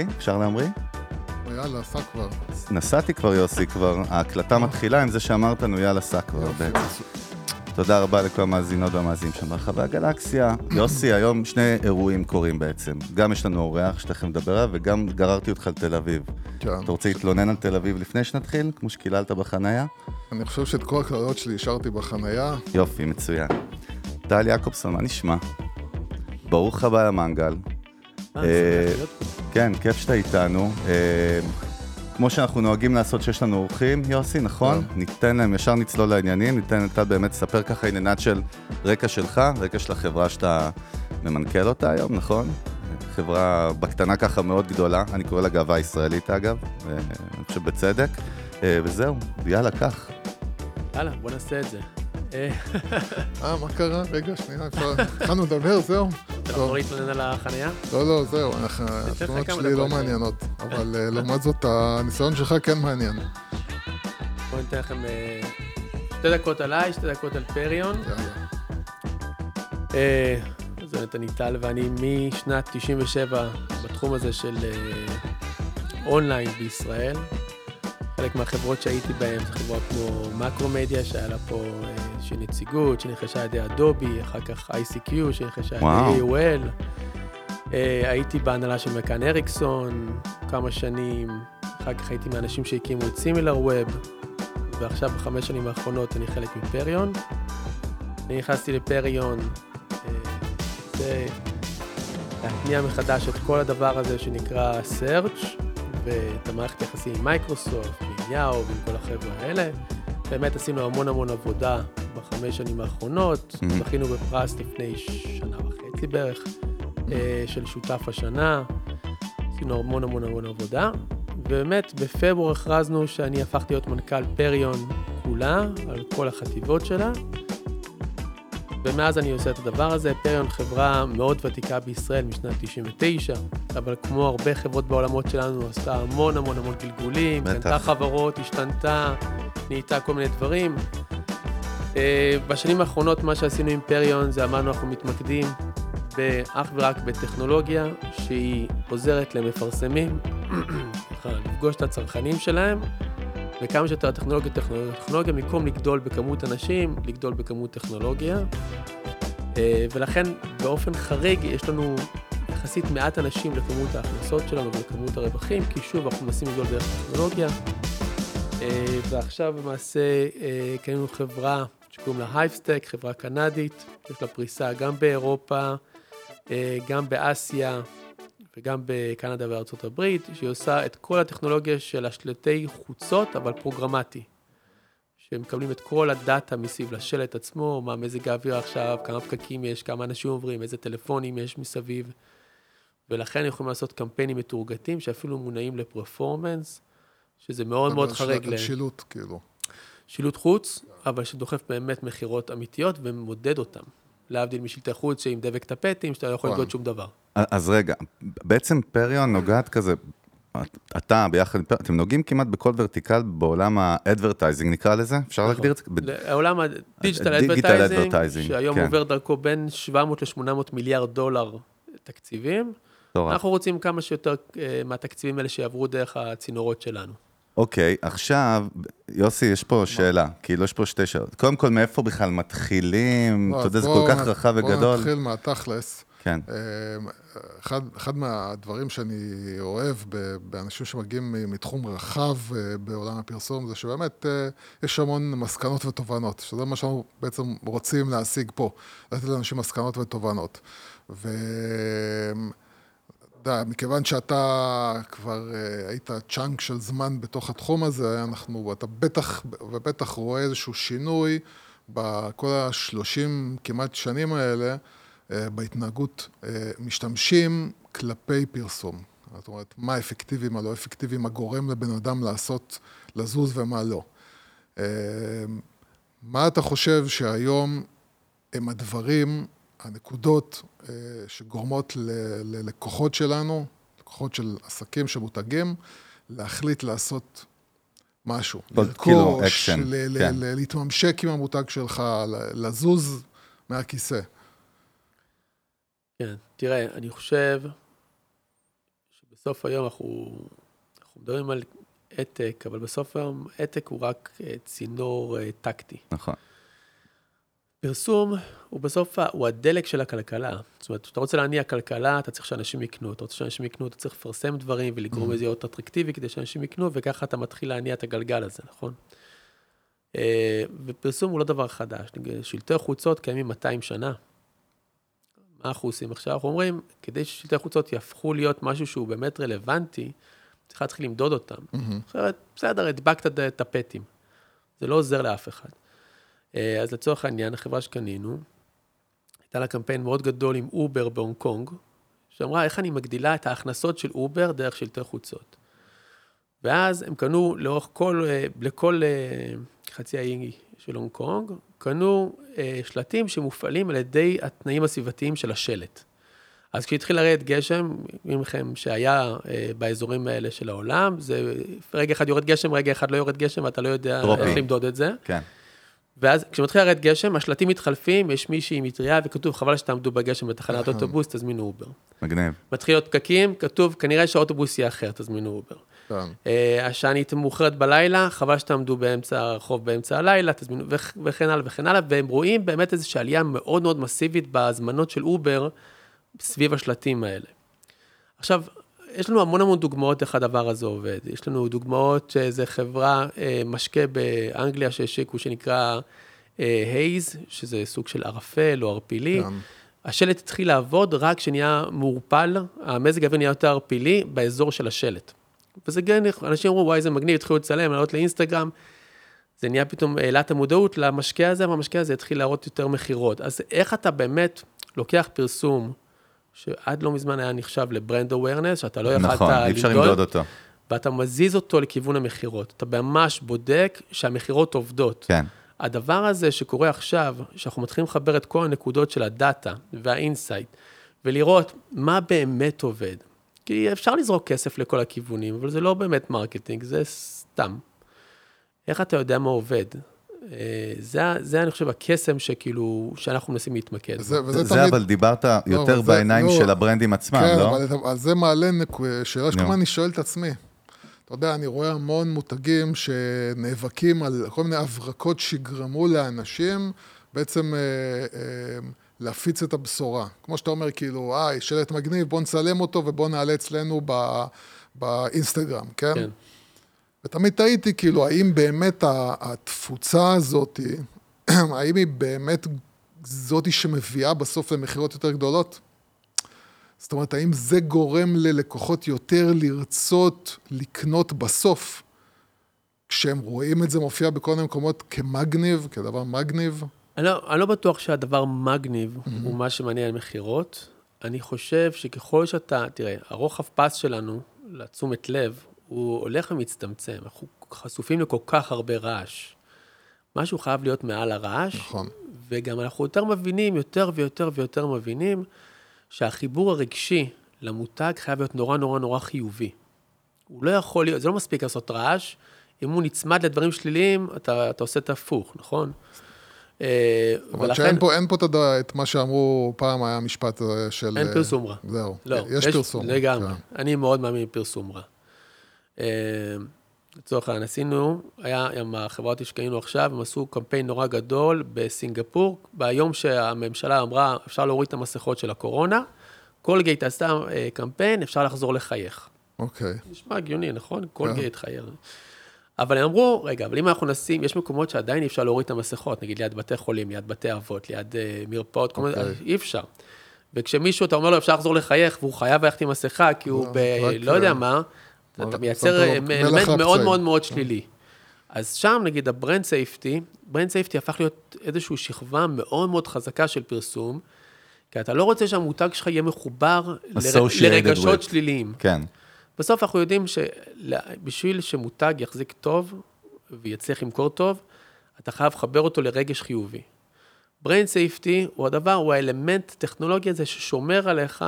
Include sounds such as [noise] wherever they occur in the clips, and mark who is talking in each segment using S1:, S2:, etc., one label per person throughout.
S1: להמריא? אפשר להמריא?
S2: יאללה, סע כבר.
S1: נסעתי כבר, יוסי, כבר. ההקלטה מתחילה עם זה שאמרת לנו, יאללה, סע כבר. תודה רבה לכל המאזינות והמאזינים שם ברחבי הגלקסיה. יוסי, היום שני אירועים קורים בעצם. גם יש לנו אורח שתכף נדבר עליו, וגם גררתי אותך לתל אביב.
S2: כן.
S1: אתה רוצה להתלונן על תל אביב לפני שנתחיל, כמו שקיללת בחנייה?
S2: אני חושב שאת כל הקללות שלי השארתי בחנייה.
S1: יופי, מצוין. טל יעקובסון, מה נשמע? ברוך הבא למנגל. אה, כן, כיף שאתה איתנו. אה, כמו שאנחנו נוהגים לעשות שיש לנו אורחים, יוסי, נכון? ניתן להם, ישר נצלול לעניינים, ניתן לטל באמת לספר ככה עניינת של רקע שלך, רקע של החברה שאתה ממנכ"ל אותה היום, נכון? חברה בקטנה ככה מאוד גדולה, אני קורא לה גאווה ישראלית אגב, אה, אני חושב בצדק, אה, וזהו, יאללה, קח.
S3: יאללה, בוא נעשה את זה. אה,
S2: אה, מה קרה? רגע, שנייה, אפשר... התחלנו לדבר, זהו?
S3: אתה. יכול להתלונן על החנייה?
S2: לא, לא, זהו,
S3: לך
S2: התלונות שלי לא. מעניינות. אבל אה, לעומת זאת, הניסיון שלך כן מעניין.
S3: בוא ניתן לכם אה, שתי דקות עליי, שתי דקות על פריון.
S2: יאללה.
S3: אה, אז באמת אני טל ואני משנת 97 בתחום הזה של אה, אונליין בישראל. חלק מהחברות שהייתי בהן זה חברה כמו מקרומדיה, שהיה לה פה אה, איזושהי נציגות, שנרכשה על ידי אדובי, אחר כך ICQ, שנרכשה על. ידי AOL. אה, הייתי בהנהלה של מקאן אריקסון כמה שנים, אחר כך הייתי מהאנשים שהקימו את סימילר ווב, ועכשיו בחמש שנים האחרונות אני חלק מפריון. אני נכנסתי לפריון, אה, זה להתניע מחדש את כל הדבר הזה שנקרא search, ואת המערכת היחסים עם מייקרוסופט, יאו ועם כל החבר'ה האלה. באמת עשינו המון המון עבודה בחמש שנים האחרונות. זכינו בפרס לפני שנה וחצי בערך, אה, של שותף השנה, עשינו המון המון המון עבודה, ובאמת בפברואר הכרזנו שאני הפכתי להיות מנכ"ל פריון כולה, על כל החטיבות שלה. ומאז אני עושה את הדבר הזה. פריון חברה מאוד ותיקה בישראל משנת 99, אבל כמו הרבה חברות בעולמות שלנו, עשתה המון המון המון גלגולים. קנתה חברות, השתנתה, נהייתה כל מיני דברים. אה, בשנים האחרונות מה שעשינו עם פריון זה אמרנו אנחנו מתמקדים אך ורק בטכנולוגיה שהיא עוזרת למפרסמים [clears throat] לפגוש את הצרכנים שלהם וכמה שיותר טכנולוגיה, טכנולוגיה, טכנולוגיה, במקום לגדול בכמות אנשים, לגדול בכמות טכנולוגיה. אה, ולכן באופן חריג יש לנו יחסית מעט אנשים לכמות ההכנסות שלנו ולכמות הרווחים, כי שוב אנחנו מנסים לגדול דרך טכנולוגיה. אה, ועכשיו למעשה אה, קנינו חברה שקוראים לה הייפסטק, חברה קנדית, יש לה פריסה גם באירופה, גם באסיה וגם בקנדה וארצות הברית, שהיא עושה את כל הטכנולוגיה של השלטי חוצות, אבל פרוגרמטי. שמקבלים את כל הדאטה מסביב לשלט עצמו, מה מזג האוויר עכשיו, כמה פקקים יש, כמה אנשים עוברים, איזה טלפונים יש מסביב. ולכן יכולים לעשות קמפיינים מתורגתים שאפילו מונעים לפרפורמנס, שזה מאוד מאוד חריג
S2: של-
S3: ל...
S2: שילוט, כאילו.
S3: שילוט חוץ, אבל שדוחף באמת מכירות אמיתיות ומודד אותם. להבדיל משלטי חוץ שעם דבק טפטים, שאתה לא יכול
S2: נכון.
S3: למדוד שום דבר.
S1: אז רגע, בעצם פריון נוגעת כזה, אתה ביחד אתם נוגעים כמעט בכל vertical בעולם ה advertising נקרא לזה? אפשר
S3: נכון.
S1: להגדיר את זה?
S3: העולם ה
S1: digital
S3: advertising,
S1: advertising,
S3: שהיום
S1: כן.
S3: עובר דרכו בין 700 ל-800 מיליארד דולר תקציבים. אנחנו רוצים כמה שיותר אה, מהתקציבים האלה שיעברו דרך הצינורות שלנו.
S1: אוקיי, עכשיו, יוסי, יש פה שאלה, כאילו יש פה שתי שאלות. קודם כל, מאיפה בכלל מתחילים? אתה יודע, זה כל כך רחב וגדול.
S2: בוא נתחיל מהתכלס.
S1: כן,
S2: אמ, אחד, אחד מהדברים שאני אוהב באנשים שמגיעים מתחום רחב אה, בעולם הפרסום, זה שבאמת אה, יש המון מסקנות ותובנות, שזה מה שאנחנו בעצם רוצים להשיג פה, לתת לאנשים מסקנות ותובנות. יודע, מכיוון שאתה כבר uh, היית צ'אנק של זמן בתוך התחום הזה, אנחנו, אתה בטח ובטח רואה איזשהו שינוי בכל השלושים כמעט שנים האלה, uh, בהתנהגות uh, משתמשים כלפי פרסום. זאת אומרת, מה אפקטיבי, מה לא אפקטיבי, מה גורם לבן אדם לעשות, לזוז ומה לא. מה אתה חושב שהיום הם הדברים הנקודות אה, שגורמות ללקוחות שלנו, לקוחות של עסקים שמותגים, להחליט לעשות משהו.
S1: כאילו אקשן,
S2: כן. להתממשק עם המותג שלך, לזוז מהכיסא.
S3: כן, תראה, אני חושב שבסוף היום אנחנו, אנחנו מדברים על ה ad tech, אבל בסוף היום ה ad tech הוא רק אה, צינור אה, טקטי.
S1: נכון.
S3: פרסום הוא בסוף, הוא הדלק של הכלכלה. זאת אומרת, כשאתה רוצה להניע כלכלה, אתה צריך שאנשים יקנו. אתה רוצה שאנשים יקנו, אתה צריך לפרסם דברים ולגרום לזה להיות אטרקטיבי כדי שאנשים יקנו, וככה אתה מתחיל להניע את הגלגל הזה, נכון? אה, ופרסום הוא לא דבר חדש. שלטי חוצות קיימים 200 שנה. מה אנחנו עושים עכשיו? אנחנו אומרים, כדי ששלטי חוצות יהפכו להיות משהו שהוא באמת רלוונטי, צריך להתחיל למדוד אותם. אחרת, בסדר, הדבקת את הפטים. זה לא עוזר לאף אחד. אה, אז לצורך העניין, החברה שקנינו, הייתה לה קמפיין מאוד גדול עם אובר בהונג קונג, שאמרה איך אני מגדילה את ההכנסות של אובר דרך שלטי חוצות. ואז הם קנו לאורך כל, אה, לכל אה, חצי האי של הונג קונג, קנו שלטים שמופעלים על ידי התנאים הסביבתיים של השלט. אז כשהתחיל לרדת גשם, אומרים לכם שהיה באזורים האלה של העולם, זה רגע אחד יורד גשם, רגע אחד לא יורד גשם, ואתה לא יודע איך למדוד את זה.
S1: כן.
S3: ואז כשמתחיל לרדת גשם, השלטים מתחלפים, יש מישהי עם מטריה וכתוב, חבל שתעמדו בגשם בתחנת אוטובוס, תזמינו אובר.
S1: מגניב.
S3: מתחיל להיות פקקים, כתוב, כנראה שהאוטובוס יאחר, תזמינו אובר. אה, השעה נהייתה מאוחרת בלילה, חבל שתעמדו באמצע הרחוב באמצע הלילה, תזמינו, וכן הלאה וכן הלאה, והם רואים באמת איזושהי עלייה מאוד מאוד מסיבית בהזמנות של אובר סביב השלטים האלה. עכשיו, יש לנו המון המון דוגמאות איך הדבר הזה עובד. יש לנו דוגמאות שאיזה חברה, אה, משקה באנגליה שהשיקו, שנקרא הייז, אה, שזה סוג של ערפל או ערפילי. גם. השלט התחיל לעבוד רק כשנהיה מעורפל, המזג האוויר נהיה יותר ערפילי באזור של השלט. וזה כן, אנשים אמרו, וואי, זה מגניב, התחילו לצלם, לעלות לאינסטגרם. זה נהיה פתאום, העלה את המודעות למשקה הזה, והמשקה הזה התחיל להראות יותר מכירות. אז איך אתה באמת לוקח פרסום, שעד לא מזמן היה נחשב לברנד אווירנס, שאתה לא יכולת למדוד.
S1: נכון, אי אפשר למדוד אותו.
S3: ואתה מזיז אותו לכיוון המכירות. אתה ממש בודק שהמכירות עובדות.
S1: כן.
S3: הדבר הזה שקורה עכשיו, שאנחנו מתחילים לחבר את כל הנקודות של הדאטה וה insight, ולראות מה באמת עובד. כי אפשר לזרוק כסף לכל הכיוונים, אבל זה לא באמת marketing, זה סתם. איך אתה יודע מה עובד? אה, זה, זה, אני חושב, הקסם שכאילו, שאנחנו מנסים להתמקד.
S1: זה, וזה זה תמיד... אבל דיברת לא, יותר לא, בעיניים לא, של הברנדים עצמם,
S2: כן,
S1: לא?
S2: כן, אבל זה מעלה נק... שאלה שכל הזמן אני שואל את עצמי. אתה יודע, אני רואה המון מותגים שנאבקים על כל מיני הברקות שיגרמו לאנשים בעצם אה, אה, להפיץ את הבשורה. כמו שאתה אומר, כאילו, היי, שלט מגניב, בוא נצלם אותו ובוא נעלה אצלנו ב, באינסטגרם, כן? כן. ותמיד תהיתי, כאילו, האם באמת התפוצה הזאת, [clears throat] האם היא באמת זאתי שמביאה בסוף למכירות יותר גדולות? זאת אומרת, האם זה גורם ללקוחות יותר לרצות לקנות בסוף, כשהם רואים את זה מופיע בכל מיני מקומות כמגניב, כדבר מגניב?
S3: אני לא, אני לא בטוח שהדבר מגניב mm-hmm. הוא מה שמעניין מכירות. אני חושב שככל שאתה, תראה, הרוחב פס שלנו לתשומת לב, הוא הולך ומצטמצם. אנחנו חשופים לכל כך הרבה רעש. משהו חייב להיות מעל הרעש.
S2: נכון.
S3: וגם אנחנו יותר מבינים, יותר ויותר ויותר מבינים, שהחיבור הרגשי למותג חייב להיות נורא נורא נורא חיובי. הוא לא יכול להיות, זה לא מספיק לעשות רעש, אם הוא נצמד לדברים שליליים, אתה, אתה עושה את ההפוך, נכון?
S2: אה, אבל ולכן... שאין פה, אין פה את מה שאמרו, פעם היה משפט אה, של...
S3: אין פרסום רע.
S2: זהו,
S3: לא,
S2: יש, יש פרסום.
S3: לגמרי, כן. אני מאוד מאמין בפרסום רע. אה, לצורך העניין, עשינו, היה עם החברות שהשקענו עכשיו, הם עשו קמפיין נורא גדול בסינגפור, ביום שהממשלה אמרה, אפשר להוריד את המסכות של הקורונה, קולגייט עשתה אה, קמפיין, אפשר לחזור לחייך.
S2: אוקיי.
S3: נשמע הגיוני, נכון? קולגייט כן. חייך. אבל הם אמרו, רגע, אבל אם אנחנו נשים, יש מקומות שעדיין אי אפשר להוריד את המסכות, נגיד ליד בתי חולים, ליד בתי אבות, ליד uh, מרפאות, okay. כל מיני, אוקיי. אי אפשר. וכשמישהו, אתה אומר לו, אפשר לחזור לחייך, והוא חייב ללכת עם מסכה, כי הוא
S2: לא,
S3: ב... לא יודע מה, אתה מייצר אה, אלמנט מאוד. מאוד מאוד שלילי. אז שם, נגיד, ה brand safety, brand safety הפך להיות איזושהי שכבה מאוד מאוד חזקה של פרסום, כי אתה לא רוצה שהמותג שלך יהיה מחובר לרגשות. שליליים.
S1: כן.
S3: בסוף אנחנו יודעים שבשביל שמותג יחזיק טוב ויצליח למכור טוב, אתה חייב לחבר אותו לרגש חיובי. brain safety הוא הדבר, הוא האלמנט הטכנולוגי הזה ששומר עליך,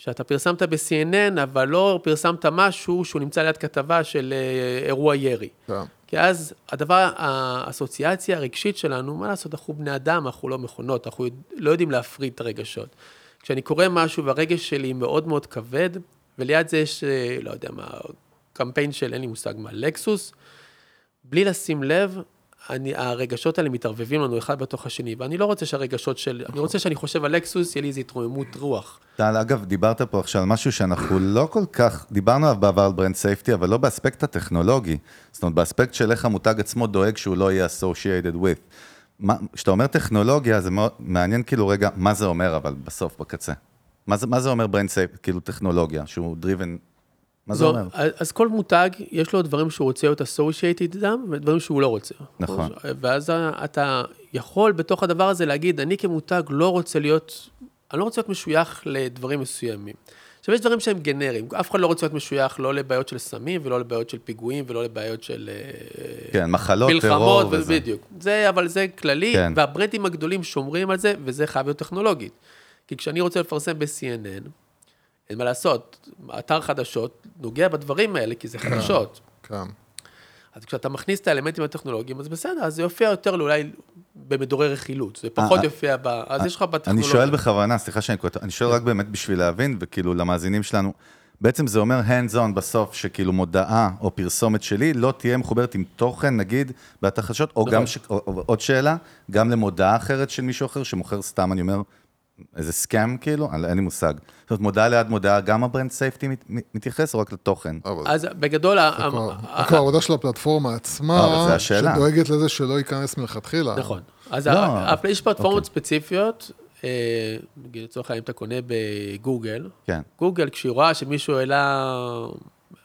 S3: שאתה פרסמת ב-CNN, אבל לא פרסמת משהו שהוא נמצא ליד כתבה של אה, אירוע ירי.
S2: כן.
S3: כי אז הדבר, האסוציאציה הרגשית שלנו, מה לעשות, אנחנו בני אדם, אנחנו לא מכונות, אנחנו לא יודעים להפריד את הרגשות. כשאני קורא משהו והרגש שלי מאוד מאוד כבד, וליד זה יש, אה, לא יודע מה, קמפיין של, אין לי מושג מה, לקסוס, בלי לשים לב, אני, הרגשות האלה מתערבבים לנו אחד בתוך השני, ואני לא רוצה שהרגשות של, אני רוצה שאני חושב על לקסוס, יהיה לי איזו התרוממות רוח.
S1: טל, אגב, דיברת פה עכשיו על משהו שאנחנו לא כל כך, דיברנו עליו בעבר על brand safety, אבל לא באספקט הטכנולוגי. זאת אומרת, באספקט של איך המותג עצמו דואג שהוא לא יהיה associated with. כשאתה אומר טכנולוגיה, זה מאוד מעניין כאילו רגע, מה זה אומר אבל בסוף, בקצה. מה זה, מה זה אומר brand safety, כאילו טכנולוגיה, שהוא driven, מה זה
S3: זו-
S1: אומר?
S3: אז כל מותג, יש לו דברים שהוא רוצה להיות associated איתם, ודברים שהוא לא רוצה.
S1: נכון.
S3: ואז אתה יכול בתוך הדבר הזה להגיד, אני כמותג לא רוצה להיות, אני לא רוצה להיות משוייך לדברים מסוימים. עכשיו, יש דברים שהם גנריים, אף אחד לא רוצה להיות משוייך לא לבעיות של סמים, ולא לבעיות של פיגועים, ולא לבעיות של... אה,
S1: כן, מחלות, טרור
S3: מלחמות,
S1: וזה.
S3: בדיוק. זה, אבל זה כללי,
S1: כן.
S3: והברנדים הגדולים שומרים על זה, וזה חייב להיות טכנולוגית. כי כשאני רוצה לפרסם ב-CNN, אין מה לעשות, אתר חדשות נוגע בדברים האלה, כי זה חדשות.
S2: כן.
S3: אז כשאתה מכניס את האלמנטים הטכנולוגיים, אז בסדר, אז זה יופיע יותר אולי במדורי רכילות, זה פחות
S1: אה,
S3: יופיע ב... אז יש לך
S1: אני
S3: בטכנולוגיה.
S1: שואל בכוונה, סליחה שאני קוטע, אני שואל רק באמת בשביל להבין, וכאילו למאזינים שלנו, בעצם זה אומר hands on בסוף, שכאילו מודעה או פרסומת שלי לא תהיה מחוברת עם תוכן, נגיד, באתר חדשות, או
S3: נכון.
S1: גם, ש... או, או, עוד שאלה, גם למודעה אחרת של מישהו אחר שמוכר סתם, אני אומר, איזה scam כאילו, אין לי מושג. זאת אומרת, מודעה ליד מודעה, גם ה brand safety מת, מתייחס, או רק לתוכן?
S2: אבל
S3: אז בגדול,
S2: כבר העבודה של הפלטפורמה
S1: אה,
S2: עצמה,
S1: השאלה.
S2: שדואגת לזה שלא ייכנס מלכתחילה.
S3: נכון. אז
S1: לא,
S3: יש פלטפורמות
S1: אוקיי.
S3: ספציפיות, אה, נגיד לצורך העניין, אם אתה קונה בגוגל,
S1: כן.
S3: גוגל, כשהיא רואה שמישהו העלה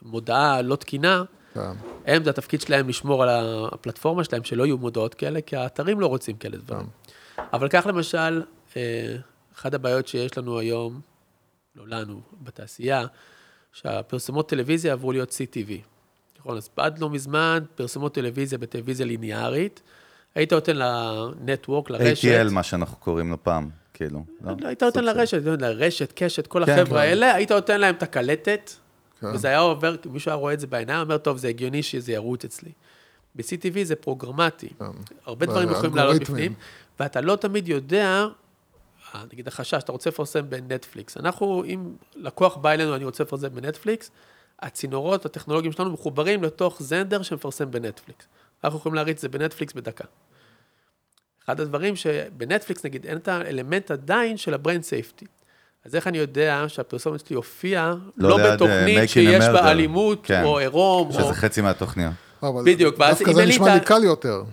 S3: מודעה לא תקינה,
S2: כן.
S3: הם, זה התפקיד שלהם לשמור על הפלטפורמה שלהם, שלא יהיו מודעות כאלה, כי האתרים לא רוצים כאלה דברים. אבל כך למשל, אה, אחת הבעיות שיש לנו היום, לא לנו, בתעשייה, שהפרסומות טלוויזיה עברו להיות CTV. נכון, אז עד לא מזמן, פרסומות טלוויזיה בטלוויזיה ליניארית, היית נותן לנטוורק, לרשת.
S1: ATL, מה שאנחנו קוראים לו פעם, כאילו. לא?
S3: לא, היית נותן לרשת, לרשת, קשת, כל
S1: כן,
S3: החבר'ה
S1: כן.
S3: האלה, היית נותן להם את הקלטת,
S2: כן.
S3: וזה היה עובר, מישהו היה רואה את זה בעיניים, אומר, טוב, זה הגיוני שזה ירוץ אצלי. ב-CTV זה פרוגרמטי. הרבה דברים יכולים לעלות. בפנים, ואתה לא תמיד יודע, נגיד החשש, אתה רוצה לפרסם בנטפליקס. אנחנו, אם לקוח בא אלינו, אני רוצה לפרסם בנטפליקס, הצינורות הטכנולוגיים שלנו מחוברים לתוך זנדר שמפרסם בנטפליקס. אנחנו יכולים להריץ את זה בנטפליקס בדקה. אחד הדברים שבנטפליקס, נגיד, אין את האלמנט עדיין של ה-brain safety. אז איך אני יודע שהפרסומת שלי הופיעה
S1: לא
S3: לא,
S1: אה,
S3: בתוכנית שיש. בה אלימות,
S1: כן.
S3: או עירום, או...
S1: שזה חצי מהתוכניות.
S2: אבל
S3: בדיוק, ואז
S2: דווקא
S3: אם
S2: זה
S3: אין לי
S2: נשמע
S3: את
S2: לי
S3: ה-
S2: קל יותר.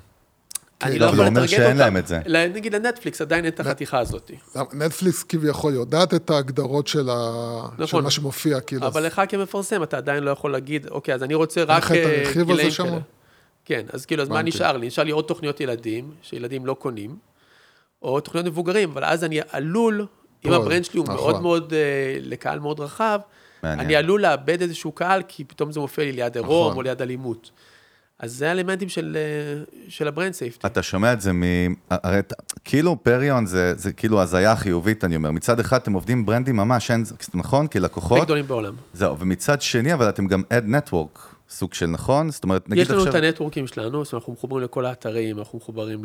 S3: אני
S1: לא,
S3: לא יכול
S1: הוא אומר
S3: לטרגט
S1: שאין
S3: אותם.
S1: להם את זה.
S3: נגיד לנטפליקס עדיין אין את החתיכה הזאת.
S2: נטפליקס כביכול יודעת את ההגדרות של
S3: נכון.
S2: מה שמופיע, כאילו.
S3: אבל לך כמפרסם, אתה עדיין לא יכול להגיד, אוקיי, אז אני רוצה רק אה, גילאים? כאלה. כן, אז כאילו, אז מה. נשאר לי? נשאר לי עוד תוכניות ילדים, שילדים לא קונים, או תוכניות מבוגרים, אבל אז אני עלול, אם
S2: ה
S3: brand שלי הוא. מאוד מאוד, אה, לקהל מאוד רחב. אני עלול לאבד איזשהו קהל, כי פתאום זה מופיע לי ליד עירום
S2: נכון.
S3: או ליד אלימות. אז זה האלמנטים של, אה, של ה brand safety.
S1: אתה שומע את זה מ... הרי כאילו פריון זה, זה כאילו הזיה חיובית, אני אומר. מצד אחד אתם עובדים ברנדים ממש, אין, נכון?
S3: הכי
S1: כלקוחות.
S3: גדולים בעולם.
S1: זהו, ומצד שני, אבל אתם גם ad network, סוג של נכון? זאת אומרת, נגיד
S3: יש לנו
S1: עכשיו...
S3: את הנטוורקים שלנו, זאת אומרת, אנחנו מחוברים לכל האתרים, אנחנו מחוברים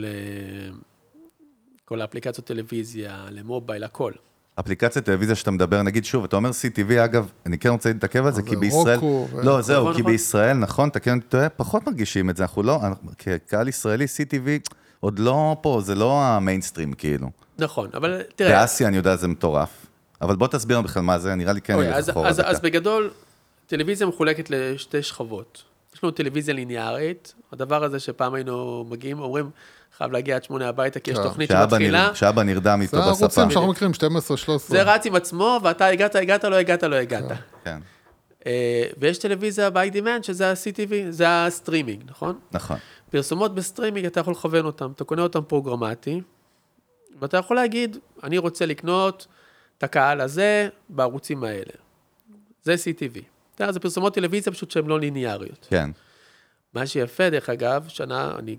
S3: לכל האפליקציות טלוויזיה, למובייל, הכל.
S1: אפליקציית טלוויזיה שאתה מדבר, נגיד שוב, אתה אומר CTV, אגב, אני כן רוצה להתעכב על זה, כי בישראל... לא, זהו,
S3: נכון,
S1: כי
S3: נכון.
S1: בישראל, נכון, תקן אותי, טועה, פחות מרגישים את זה, אנחנו לא, כקהל ישראלי, CTV עוד לא פה, זה לא המיינסטרים, כאילו.
S3: נכון, אבל תראה,
S1: באסיה אני יודע, זה מטורף. אבל בוא תסביר לנו בכלל מה זה, נראה לי כן
S3: אוקיי. אז בגדול, טלוויזיה מחולקת לשתי שכבות. יש לנו טלוויזיה ליניארית, הדבר הזה שפעם היינו מגיעים, אומרים, חייב להגיע עד שמונה הביתה, כי יש
S2: כן.
S3: תוכנית שמתחילה.
S1: שאבא נרדם איתו
S2: זה הערוצים. שאנחנו מכירים, 12, 13.
S3: זה רץ עם עצמו, ואתה הגעת, הגעת, לא הגעת, לא הגעת.
S1: כן,
S3: אה, ויש טלוויזיה by demand, שזה ה-CTV, זה הסטרימינג, נכון?
S1: נכון.
S3: פרסומות בסטרימינג, אתה יכול לכוון אותם, אתה קונה אותם פרוגרמטי, ואתה יכול להגיד, אני רוצה לקנות את הקהל הזה בערוצים האלה. זה CTV. אתה יודע, זה פרסומות טלוויזיה פשוט שהן לא ליניאריות.
S1: כן,
S3: מה שיפה, דרך אגב, שנה, אני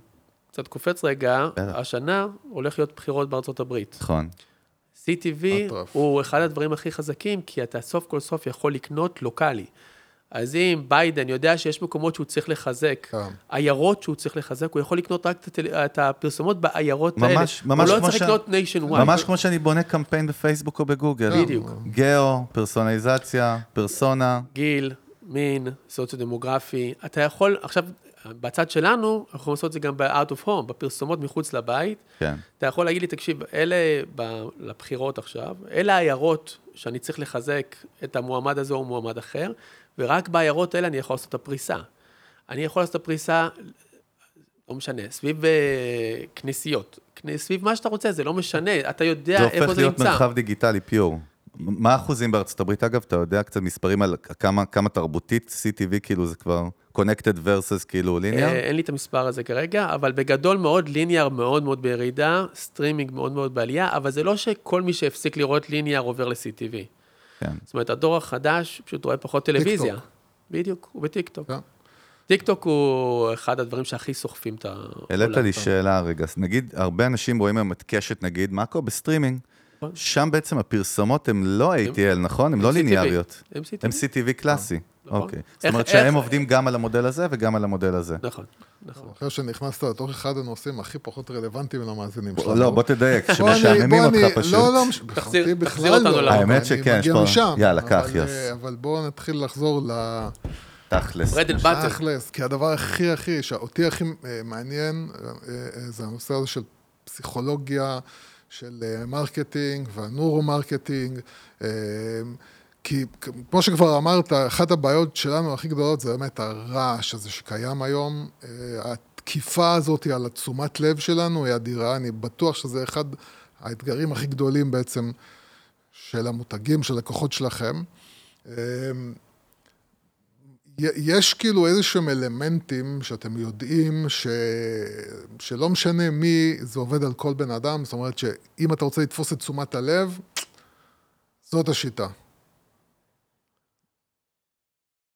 S3: קצת קופץ רגע. השנה הולך להיות בחירות בארצות הברית.
S1: נכון.
S3: CTV. הוא אחד הדברים הכי חזקים, כי אתה סוף כל סוף יכול לקנות לוקאלי. אז אם ביידן יודע שיש מקומות שהוא צריך לחזק,
S2: כן.
S3: עיירות שהוא צריך לחזק, הוא יכול לקנות רק את, הפרסומות בעיירות האלה.
S1: ממש- ממש
S3: הוא לא
S1: כמו
S3: צריך לקנות nation
S1: ממש כמו שאני בונה קמפיין בפייסבוק או בגוגל.
S3: בדיוק.
S1: גאו, פרסונליזציה, פרסונה.
S3: גיל, מין, סוציו-דמוגרפי. אתה יכול, עכשיו, בצד שלנו, אנחנו יכולים לעשות את זה גם ב-out of home, בפרסומות מחוץ לבית.
S1: כן,
S3: אתה יכול להגיד לי, תקשיב, אלה, ב, לבחירות עכשיו, אלה העיירות שאני צריך לחזק את המועמד הזה או מועמד אחר, ורק בעיירות האלה אני יכול לעשות את הפריסה. אני יכול לעשות את הפריסה, לא משנה, סביב אה, כנסיות, כנ- סביב מה שאתה רוצה, זה לא משנה, אתה יודע
S1: זה
S3: איפה
S1: הופך
S3: זה
S1: להיות
S3: נמצא.
S1: מרחב דיגיטלי pure. מה האחוזים בארצות הברית? אגב, אתה יודע קצת מספרים על כמה, כמה תרבותית CTV, כאילו זה כבר connected versus כאילו linear?
S3: אה, אין לי את המספר הזה כרגע, אבל בגדול מאוד, linear מאוד מאוד בירידה, סטרימינג מאוד מאוד בעלייה, אבל זה לא שכל מי שהפסיק לראות linear עובר ל-CTV.
S1: כן.
S3: זאת אומרת, הדור החדש פשוט רואה פחות טלוויזיה.
S2: טיקטוק.
S3: בדיוק, הוא בטיקטוק.
S2: כן.
S3: טיקטוק הוא אחד הדברים שהכי סוחפים את העולם.
S1: העלית לי שאלה רגע, נגיד, הרבה אנשים רואים היום את קשת, נגיד, מאקו
S3: ב-streaming.
S1: שם בעצם הפרסומות הן לא ATL, נכון? הן לא. ליניאריות.
S3: CTV.
S1: הן CTV קלאסי.
S3: נכון.
S1: אוקיי. זאת
S3: איך-
S1: אומרת שהם עובדים גם על המודל הזה וגם על המודל הזה.
S3: נכון, נכון.
S2: אחרי שנכנסת לתוך אחד הנושאים הכי פחות רלוונטיים למאזינים שלנו.
S1: לא, בוא תדייק, שמשעממים אותך פשוט.
S2: לא, לא, אותי בכלל לא,
S3: ל-
S1: האמת שכן, יש פה- יאללה, קח,
S2: אה,
S1: yes.
S2: אבל בואו נתחיל לחזור
S1: תכלס.
S3: Bread and butter.
S2: לתכלס, כי הדבר הכי הכי, שאותי הכי אה, מעניין, אה, אה, זה הנושא הזה של פסיכולוגיה, של אה, marketing וה-neuro-marketing. אה, כי כמו שכבר אמרת, אחת הבעיות שלנו הכי גדולות זה באמת הרעש הזה שקיים היום. אה, התקיפה הזאת על התשומת לב שלנו היא אדירה, אני בטוח שזה אחד האתגרים הכי גדולים בעצם של המותגים, של לקוחות שלכם. יש כאילו איזה שהם אלמנטים שאתם יודעים ש... שלא משנה מי, זה עובד על כל בן אדם, זאת אומרת שאם אתה רוצה לתפוס את תשומת הלב, זאת השיטה.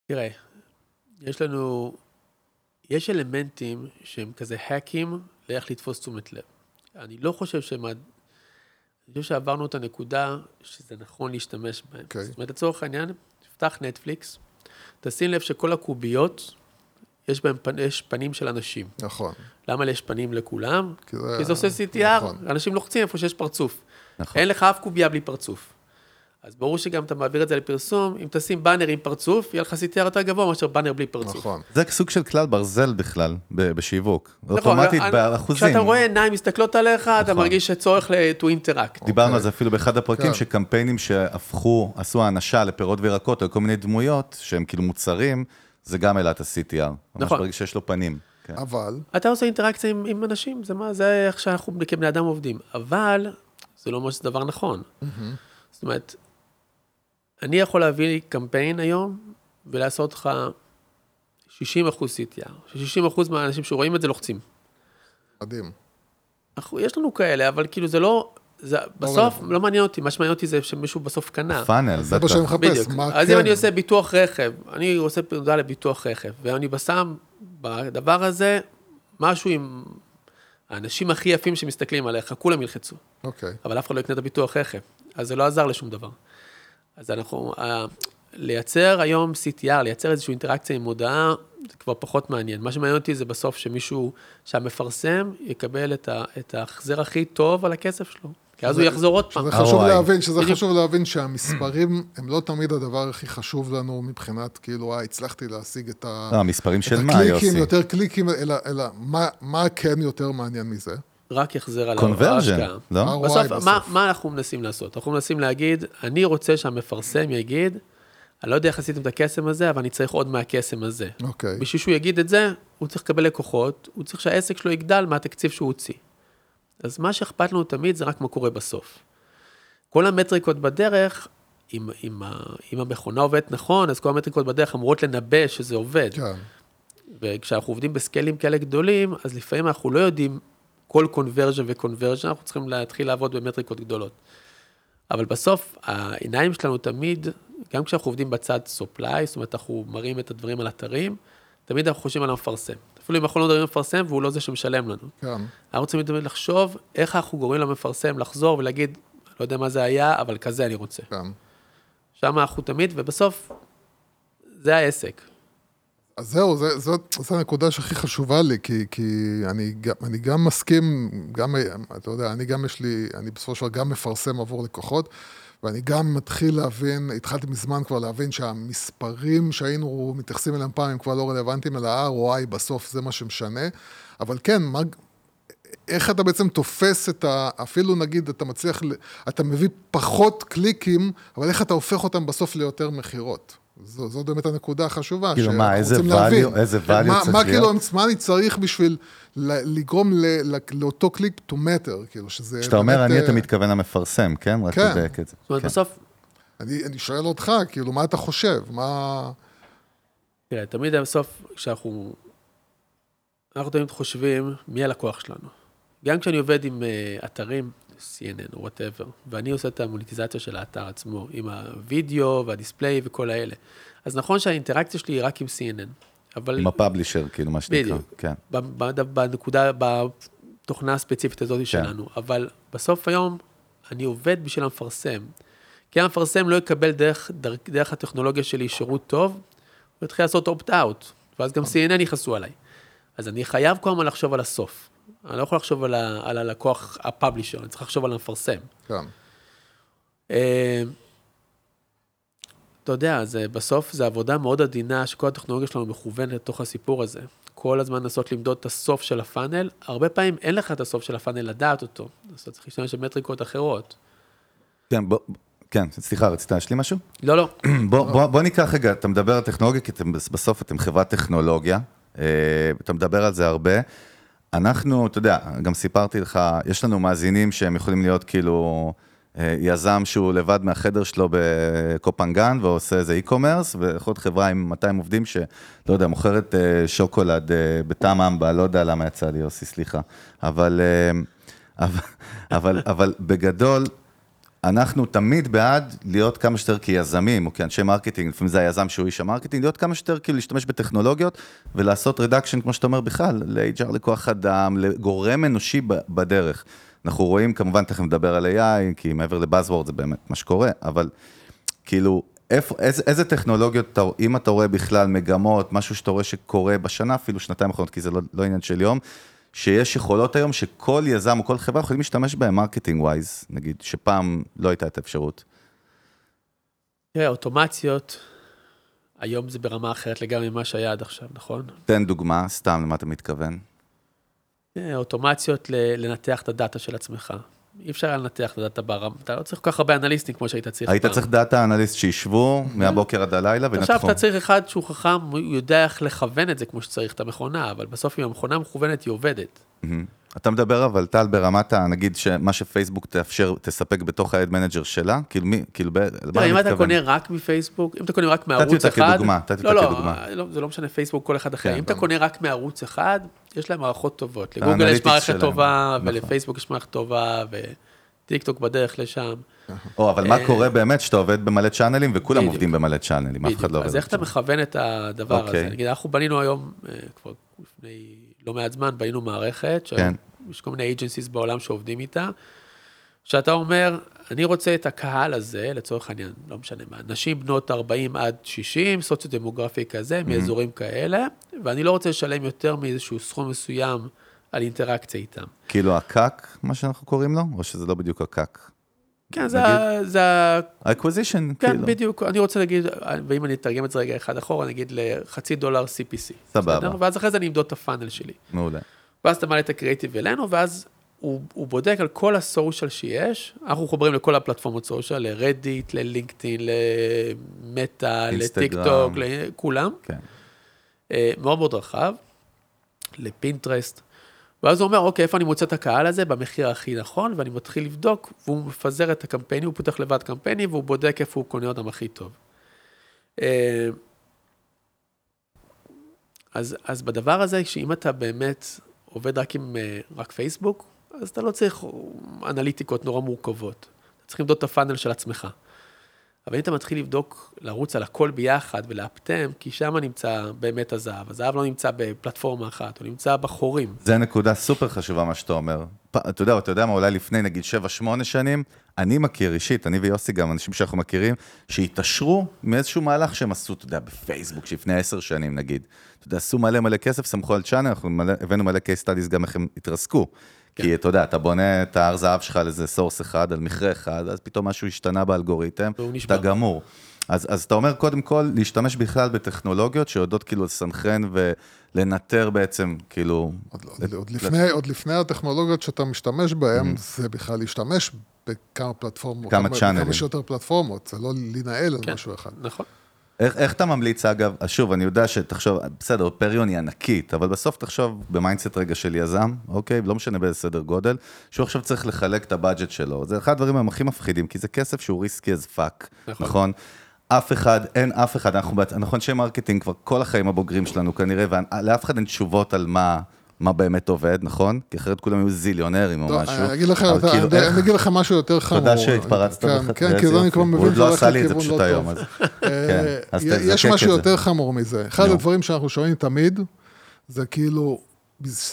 S3: תראה, יש לנו, יש אלמנטים שהם כזה האקים לאיך לתפוס תשומת לב. אני לא חושב שהם... אני חושב שעברנו את הנקודה שזה נכון להשתמש בהם.
S2: אוקיי.
S3: זאת אומרת, לצורך העניין, תפתח נטפליקס, תשים לב שכל הקוביות, יש בהם פנ... יש פנים של אנשים.
S2: נכון.
S3: למה יש פנים לכולם?
S2: כי זה-
S3: כי זה עושה CTR,
S2: נכון.
S3: אנשים לוחצים איפה שיש פרצוף.
S1: נכון.
S3: אין לך אף קובייה בלי פרצוף. אז ברור שגם אתה מעביר את זה לפרסום, אם תשים באנר עם פרצוף, יהיה לך CTR יותר גבוה מאשר באנר בלי פרצוף.
S2: נכון.
S1: זה סוג של כלל ברזל בכלל, ב- בשיווק.
S3: נכון,
S1: אוטומטית
S3: אני-
S1: באחוזים.
S3: כשאתה רואה עיניים מסתכלות עליך, אתה
S1: נכון.
S3: מרגיש שצורך ל- to interact.
S1: דיברנו
S2: אוקיי.
S1: על זה אפילו באחד הפרקים,
S2: כן.
S1: שקמפיינים שהפכו, עשו האנשה לפירות וירקות, או כל מיני דמויות, שהם כאילו מוצרים, זה גם העלה את ה-CTR. ממש
S3: נכון.
S1: ברגע שיש לו פנים. כן.
S2: אבל,
S3: אתה עושה אינטראקציה עם, עם אנשים, זה מה, זה איך שאנחנו כבני אדם עובדים. אבל, זה לא אומר שזה דבר נכון. זאת אומרת, אני יכול להביא קמפיין היום ולעשות לך 60 אחוז CTR. ש-60 אחוז מהאנשים שרואים את זה לוחצים.
S2: מדהים.
S3: אנחנו, יש לנו כאלה, אבל כאילו זה לא, זה בסוף
S2: רלוונטי.
S3: לא מעניין אותי, מה שמעניין אותי זה שמישהו בסוף קנה.
S1: פאנל,
S2: זה מה. שאני מחפש. מה
S3: אז
S2: כן.
S3: אם אני עושה ביטוח רכב, אני עושה פעולה לביטוח רכב, ואני בשם בדבר הזה משהו עם האנשים הכי יפים שמסתכלים עליך, כולם ילחצו,
S2: אוקיי.
S3: אבל אף אחד לא יקנה את הביטוח רכב, אז זה לא עזר לשום דבר. אז אנחנו, אה, לייצר היום CTR, לייצר איזושהי אינטראקציה עם מודעה, זה כבר פחות מעניין. מה שמעניין אותי זה בסוף שמישהו, שהמפרסם יקבל את, ה, את ההחזר הכי טוב על הכסף שלו, כי אז הוא יחזור עוד פעם.
S2: שזה חשוב. להבין, שזה
S3: בדיוק.
S2: חשוב להבין שהמספרים הם לא תמיד הדבר הכי חשוב לנו מבחינת, כאילו, אה, הצלחתי להשיג את ה...
S1: לא, המספרים
S2: את
S1: של מה, יוסי?
S2: יותר קליקים, אלא, אלא מה, מה כן יותר מעניין מזה?
S3: רק יחזר על
S1: קונברג'ן,
S3: ההשקעה.
S1: לא?
S3: בסוף,
S2: בסוף.
S3: מה, מה אנחנו מנסים לעשות? אנחנו מנסים להגיד, אני רוצה שהמפרסם יגיד, אני לא יודע איך עשיתם את הקסם הזה, אבל אני צריך עוד מהקסם הזה.
S2: אוקיי.
S3: בשביל שהוא יגיד את זה, הוא צריך לקבל לקוחות, הוא צריך שהעסק שלו יגדל מהתקציב שהוא הוציא. אז מה שאכפת לנו תמיד זה רק מה קורה בסוף. כל המטריקות בדרך, אם, אם, אם המכונה עובדת נכון, אז כל המטריקות בדרך אמורות לנבא שזה עובד.
S2: כן.
S3: וכשאנחנו עובדים בסקיילים כאלה גדולים, אז לפעמים אנחנו לא יודעים כל קונברג'ן וקונברג'ן, אנחנו צריכים להתחיל לעבוד במטריקות גדולות. אבל בסוף, העיניים שלנו תמיד, גם כשאנחנו עובדים בצד supply, זאת אומרת, אנחנו מראים את הדברים על אתרים, תמיד אנחנו חושבים על המפרסם. אפילו אם אנחנו לא מדברים על המפרסם, והוא לא זה שמשלם לנו.
S2: כן.
S3: אנחנו רוצים תמיד לחשוב איך אנחנו גורמים למפרסם לחזור ולהגיד, לא יודע מה זה היה, אבל כזה אני רוצה.
S2: כן.
S3: שם אנחנו תמיד, ובסוף, זה העסק.
S2: אז זהו, זה, זאת, זאת הנקודה שהכי חשובה לי, כי, כי אני, אני גם מסכים, גם, אתה יודע, אני גם יש לי, אני בסופו של דבר גם מפרסם עבור לקוחות, ואני גם מתחיל להבין, התחלתי מזמן כבר להבין שהמספרים שהיינו מתייחסים אליהם פעם הם כבר לא רלוונטיים, אלא ה-ROI בסוף זה מה שמשנה, אבל כן, מה, איך אתה בעצם תופס את ה... אפילו נגיד אתה מצליח, אתה מביא פחות קליקים, אבל איך אתה הופך אותם בסוף ליותר מכירות. זו, זאת באמת הנקודה החשובה.
S1: כאילו,
S2: שאנחנו
S1: מה, איזה value-. איזה value
S2: מה,
S1: צריך
S2: מה,
S1: להיות?
S2: כאילו, מה אני צריך בשביל ל- לגרום ל, ל, לאותו קליק to matter, כאילו, שזה...
S1: כשאתה אומר אני, אתה מתכוון למפרסם, כן? רק
S2: כן.
S1: לדייק את זה.
S3: זאת אומרת,
S1: כן.
S3: בסוף,
S2: אני, אני שואל אותך, כאילו, מה אתה חושב? מה...
S3: תראה, תמיד בסוף, כשאנחנו... אנחנו תמיד חושבים מי הלקוח שלנו. גם כשאני עובד עם uh, אתרים, CNN או whatever, ואני עושה את המוניטיזציה של האתר עצמו, עם הווידאו וה-display וכל האלה. אז נכון שהאינטראקציה שלי היא רק עם CNN, אבל
S1: עם הפאבלישר, כאילו, מה שנקרא.
S3: בדיוק.
S1: כן.
S3: בנקודה, בתוכנה הספציפית הזאת שלנו, אבל בסוף היום אני עובד בשביל המפרסם. כי המפרסם לא יקבל דרך, דרך, דרך הטכנולוגיה שלי שירות טוב, הוא יתחיל לעשות אופט-אאוט, ואז גם CNN יכעסו עליי. אז אני חייב כל הזמן לחשוב על הסוף. אני לא יכול לחשוב על, ה, על הלקוח הפאבלישר, אני צריך לחשוב על המפרסם.
S2: כן.
S3: אה, אתה יודע, זה, בסוף זו עבודה מאוד עדינה, שכל הטכנולוגיה שלנו מכוונת לתוך הסיפור הזה. כל הזמן לנסות למדוד את הסוף של הפאנל, הרבה פעמים אין לך את הסוף של הפאנל לדעת אותו, אז אתה צריך להשתמש במטריקות אחרות.
S1: כן, בוא, כן, סליחה, רצית להשלים משהו?
S3: לא, לא, [clears throat]
S1: בוא, בוא, בוא ניקח רגע, אתה מדבר על טכנולוגיה, כי אתם, בסוף אתם חברת טכנולוגיה, אה, אתה מדבר על זה הרבה. אנחנו, אתה יודע, גם סיפרתי לך, יש לנו מאזינים שהם יכולים להיות כאילו אה, יזם שהוא לבד מהחדר שלו בקופנגן ועושה איזה e-commerce, ויכול להיות חברה עם 200 עובדים שלא יודע, מוכרת אה, שוקולד אה, בטעם אמבה, לא יודע למה יצא לי, יוסי, סליחה. אבל, אבל, אבל, אבל בגדול, אנחנו תמיד בעד להיות כמה שיותר כיזמים, או כאנשי marketing, לפעמים זה היזם שהוא איש ה-marketing, להיות כמה שיותר כאילו להשתמש בטכנולוגיות ולעשות reduction, כמו שאתה אומר בכלל, ל-HR לכוח אדם, לגורם אנושי בדרך. אנחנו רואים, כמובן, תכף נדבר על AI, כי מעבר ל-buzzword זה באמת מה שקורה, אבל כאילו, איפה, איזה, איזה טכנולוגיות, אתה, אם אתה רואה בכלל מגמות, משהו שאתה רואה שקורה בשנה, אפילו שנתיים האחרונות, כי זה לא, לא עניין של יום, שיש יכולות היום שכל יזם או כל חברה יכולים להשתמש בהם marketing-wise, נגיד, שפעם לא הייתה את האפשרות.
S3: תראה, אוטומציות, היום זה ברמה אחרת לגמרי ממה שהיה עד עכשיו, נכון?
S1: תן דוגמה, סתם, למה אתה מתכוון?
S3: אוטומציות לנתח את הדאטה של עצמך. אי אפשר היה לנתח את הדאטה ברמה, אתה לא צריך כל כך הרבה אנליסטים כמו שהיית צריך
S1: היית
S3: פעם.
S1: צריך דאטה אנליסט שישבו מהבוקר עד הלילה
S3: עכשיו
S1: ונתחו.
S3: אתה צריך אחד שהוא חכם, הוא יודע איך לכוון את זה כמו שצריך, את המכונה, אבל בסוף אם המכונה מכוונת, היא עובדת.
S1: אתה מדבר אבל, טל, ברמת ה... נגיד שמה שפייסבוק תאפשר, תספק בתוך ה-ad manager שלה? כאילו מי, כאילו, למה
S3: תראה,
S1: אני
S3: אם אתה
S1: מתכוון?
S3: קונה רק מפייסבוק, אם אתה קונה רק
S1: נתתי
S3: מערוץ אחד...
S1: כדוגמה, נתתי
S3: לא,
S1: אותה
S3: לא,
S1: כדוגמה.
S3: לא, זה לא משנה פייסבוק, כל אחד אחר.
S1: כן,
S3: אם אתה. קונה רק מערוץ אחד, יש להם מערכות טובות. לגוגל יש מערכת טובה,
S1: נכון.
S3: ולפייסבוק יש מערכת טובה, וטיק טוק בדרך לשם.
S1: או, אבל מה
S3: אה,
S1: קורה באמת שאתה עובד במלא צ'אנלים וכולם. עובדים במלא צ'אנלים, אף אחד לא. עובד
S3: אז איך אתה מכוון את הדבר
S1: אוקיי.
S3: הזה? נגיד, אנחנו בנינו היום, אה, כבר לפני לא מעט זמן, בנינו מערכת,
S1: כן.
S3: שיש כל מיני agencies בעולם שעובדים איתה, שאתה אומר, אני רוצה את הקהל הזה, לצורך העניין, לא משנה מה, נשים בנות 40 עד 60, סוציו-דמוגרפי כזה, מאזורים כאלה, ואני לא רוצה לשלם יותר מאיזשהו סכום מסוים על אינטראקציה איתם.
S1: כאילו הקאק, מה שאנחנו קוראים לו? או שזה לא בדיוק הקאק?
S3: כן, זה ה- זה ה...
S1: ה-acquisition,
S3: כן,
S1: כאילו.
S3: בדיוק, אני רוצה להגיד, ואם אני אתרגם את זה רגע אחד אחורה, נגיד לחצי דולר CPC.
S1: סבבה.
S3: ואז אחרי זה אני אמדוד את הפאנל שלי.
S1: מעולה.
S3: ואז אתה מעלה את הקריאיטיב אלינו, ואז הוא, הוא בודק על כל הסושיאל שיש, אנחנו מחוברים לכל הפלטפורמות סושיאל, לרדיט, ללינקדאין, למטא. לטיק טוק, לכולם.
S1: כן.
S3: אה, מאוד מאוד רחב, לפינטרסט, ואז הוא אומר, אוקיי, איפה אני מוצא את הקהל הזה? במחיר הכי נכון, ואני מתחיל לבדוק, והוא מפזר את הקמפיינים, הוא פותח לבד קמפיינים, והוא בודק איפה הוא קונה אותם הכי טוב. אה, אז, אז בדבר הזה, שאם אתה באמת עובד רק עם אה, רק פייסבוק, אז אתה לא צריך אנליטיקות נורא מורכבות. אתה צריך למדוד את הפאנל של עצמך. אבל אם אתה מתחיל לבדוק, לרוץ על הכל ביחד ולאפטם, כי שם נמצא באמת הזהב. הזהב לא נמצא בפלטפורמה אחת, הוא נמצא בחורים.
S1: זה נקודה סופר חשובה, מה שאתה אומר. אתה יודע, אתה יודע מה, אולי לפני נגיד 7-8 שנים, אני מכיר אישית, אני ויוסי גם, אנשים שאנחנו מכירים, שהתעשרו מאיזשהו מהלך שהם עשו, אתה יודע, בפייסבוק, שלפני 10 שנים נגיד. אתה יודע, עשו מלא מלא כסף, סמכו על channel, אנחנו מלא, הבאנו מלא case studies גם איך הם התרסקו.
S3: כן.
S1: כי אתה יודע, אתה בונה את ההר זהב שלך על איזה source אחד, על מכרה אחד, אז פתאום משהו השתנה באלגוריתם. אתה גמור. אז, אז אתה אומר, קודם כל, להשתמש בכלל בטכנולוגיות שיודעות כאילו לסנכרן ולנטר בעצם, כאילו...
S2: עוד, עוד, עוד, לפני, עוד לפני הטכנולוגיות שאתה משתמש בהן, זה בכלל להשתמש בכמה פלטפורמות.
S1: כמה channelים.
S2: כמה שיותר פלטפורמות, זה לא להנהל על
S3: כן,
S2: משהו אחד.
S3: נכון.
S1: איך, איך אתה ממליץ, אגב, אז שוב, אני יודע שתחשוב, בסדר, פריון היא ענקית, אבל בסוף תחשוב ב-mindset רגע של יזם, אוקיי? לא משנה באיזה סדר גודל, שהוא עכשיו צריך לחלק את ה-budget שלו. זה אחד הדברים הכי מפחידים, כי זה כסף שהוא risky as fuck,
S3: נכון.
S1: נכון? אף אחד, אין אף אחד, אנחנו, אנחנו אנשי marketing כבר כל החיים הבוגרים שלנו כנראה, ולאף אחד אין תשובות על מה, מה באמת עובד, נכון? כי אחרת כולם יהיו זיליונרים או
S2: לא,
S1: משהו.
S2: אני אגיד לך,
S1: אבל
S2: אתה-
S1: כאילו,
S2: אני
S1: איך-
S2: אני אגיד לך משהו יותר חמור.
S1: תודה שהתפרצת
S2: כן,
S1: בך-
S2: כן,
S1: איזה
S2: כי זה אני. כבר מבין
S1: הוא עוד לא עשה לי את זה
S2: לכיוון
S1: פשוט
S2: לא
S1: היום. אז... כן, אז
S2: אה, יש
S1: תזקק
S2: משהו
S1: את זה.
S2: יותר חמור מזה. אחד. הדברים שאנחנו שומעים תמיד, זה כאילו,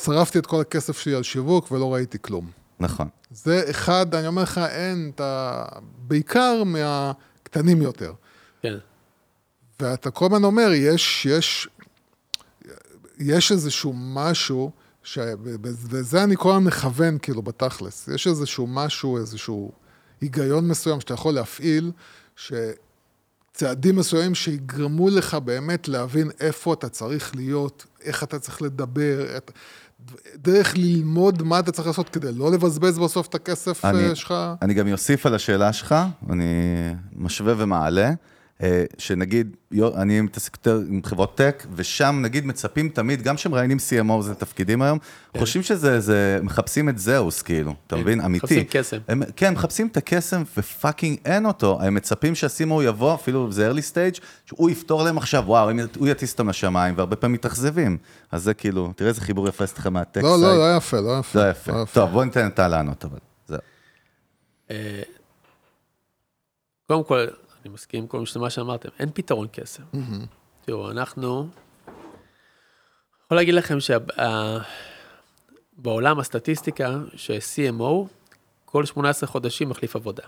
S2: שרפתי את כל הכסף שלי על שיווק ולא ראיתי כלום.
S1: נכון.
S2: זה אחד, אני אומר לך, אין, אתה... בעיקר מהקטנים יותר.
S3: כן.
S2: ואתה כל הזמן אומר, יש, יש, יש איזשהו משהו, ש... וזה אני כל הזמן מכוון, כאילו, בתכלס. יש איזשהו משהו, איזשהו היגיון מסוים שאתה יכול להפעיל, שצעדים מסוימים שיגרמו לך באמת להבין איפה אתה צריך להיות, איך אתה צריך לדבר, את... דרך ללמוד מה אתה צריך לעשות כדי לא לבזבז בסוף את הכסף
S1: אני-
S2: אה, שלך.
S1: אני גם אוסיף על השאלה שלך, אני משווה ומעלה, שנגיד, יו- אני מתעסק יותר עם חברות טק, ושם נגיד מצפים תמיד, גם כשמראיינים CMO זה תפקידים היום, חושבים שזה, זה, מחפשים את זהוס, כאילו, אתה
S3: כן,
S1: מבין? אמיתי.
S3: מחפשים קסם.
S1: הם, כן, מחפשים את הקסם ופאקינג אין אותו, הם מצפים שה-CMO יבוא, אפילו זה early stage, שהוא יפתור להם עכשיו, וואו, הוא יטיס אותם לשמיים, והרבה פעמים מתאכזבים. אז זה כאילו, תראה איזה חיבור יפה עשיתי לך מהטק
S2: לא, לא, לא יפה, לא יפה.
S1: לא יפה. טוב, בוא ניתן אתה לענות, אבל זהו.
S3: אה, קודם כל, אני מסכים עם כל מה שאמרתם, אין פתרון קסם. תראו, אנחנו... יכול להגיד לכם שבעולם הסטטיסטיקה, ש-CMO, כל 18 חודשים מחליף עבודה.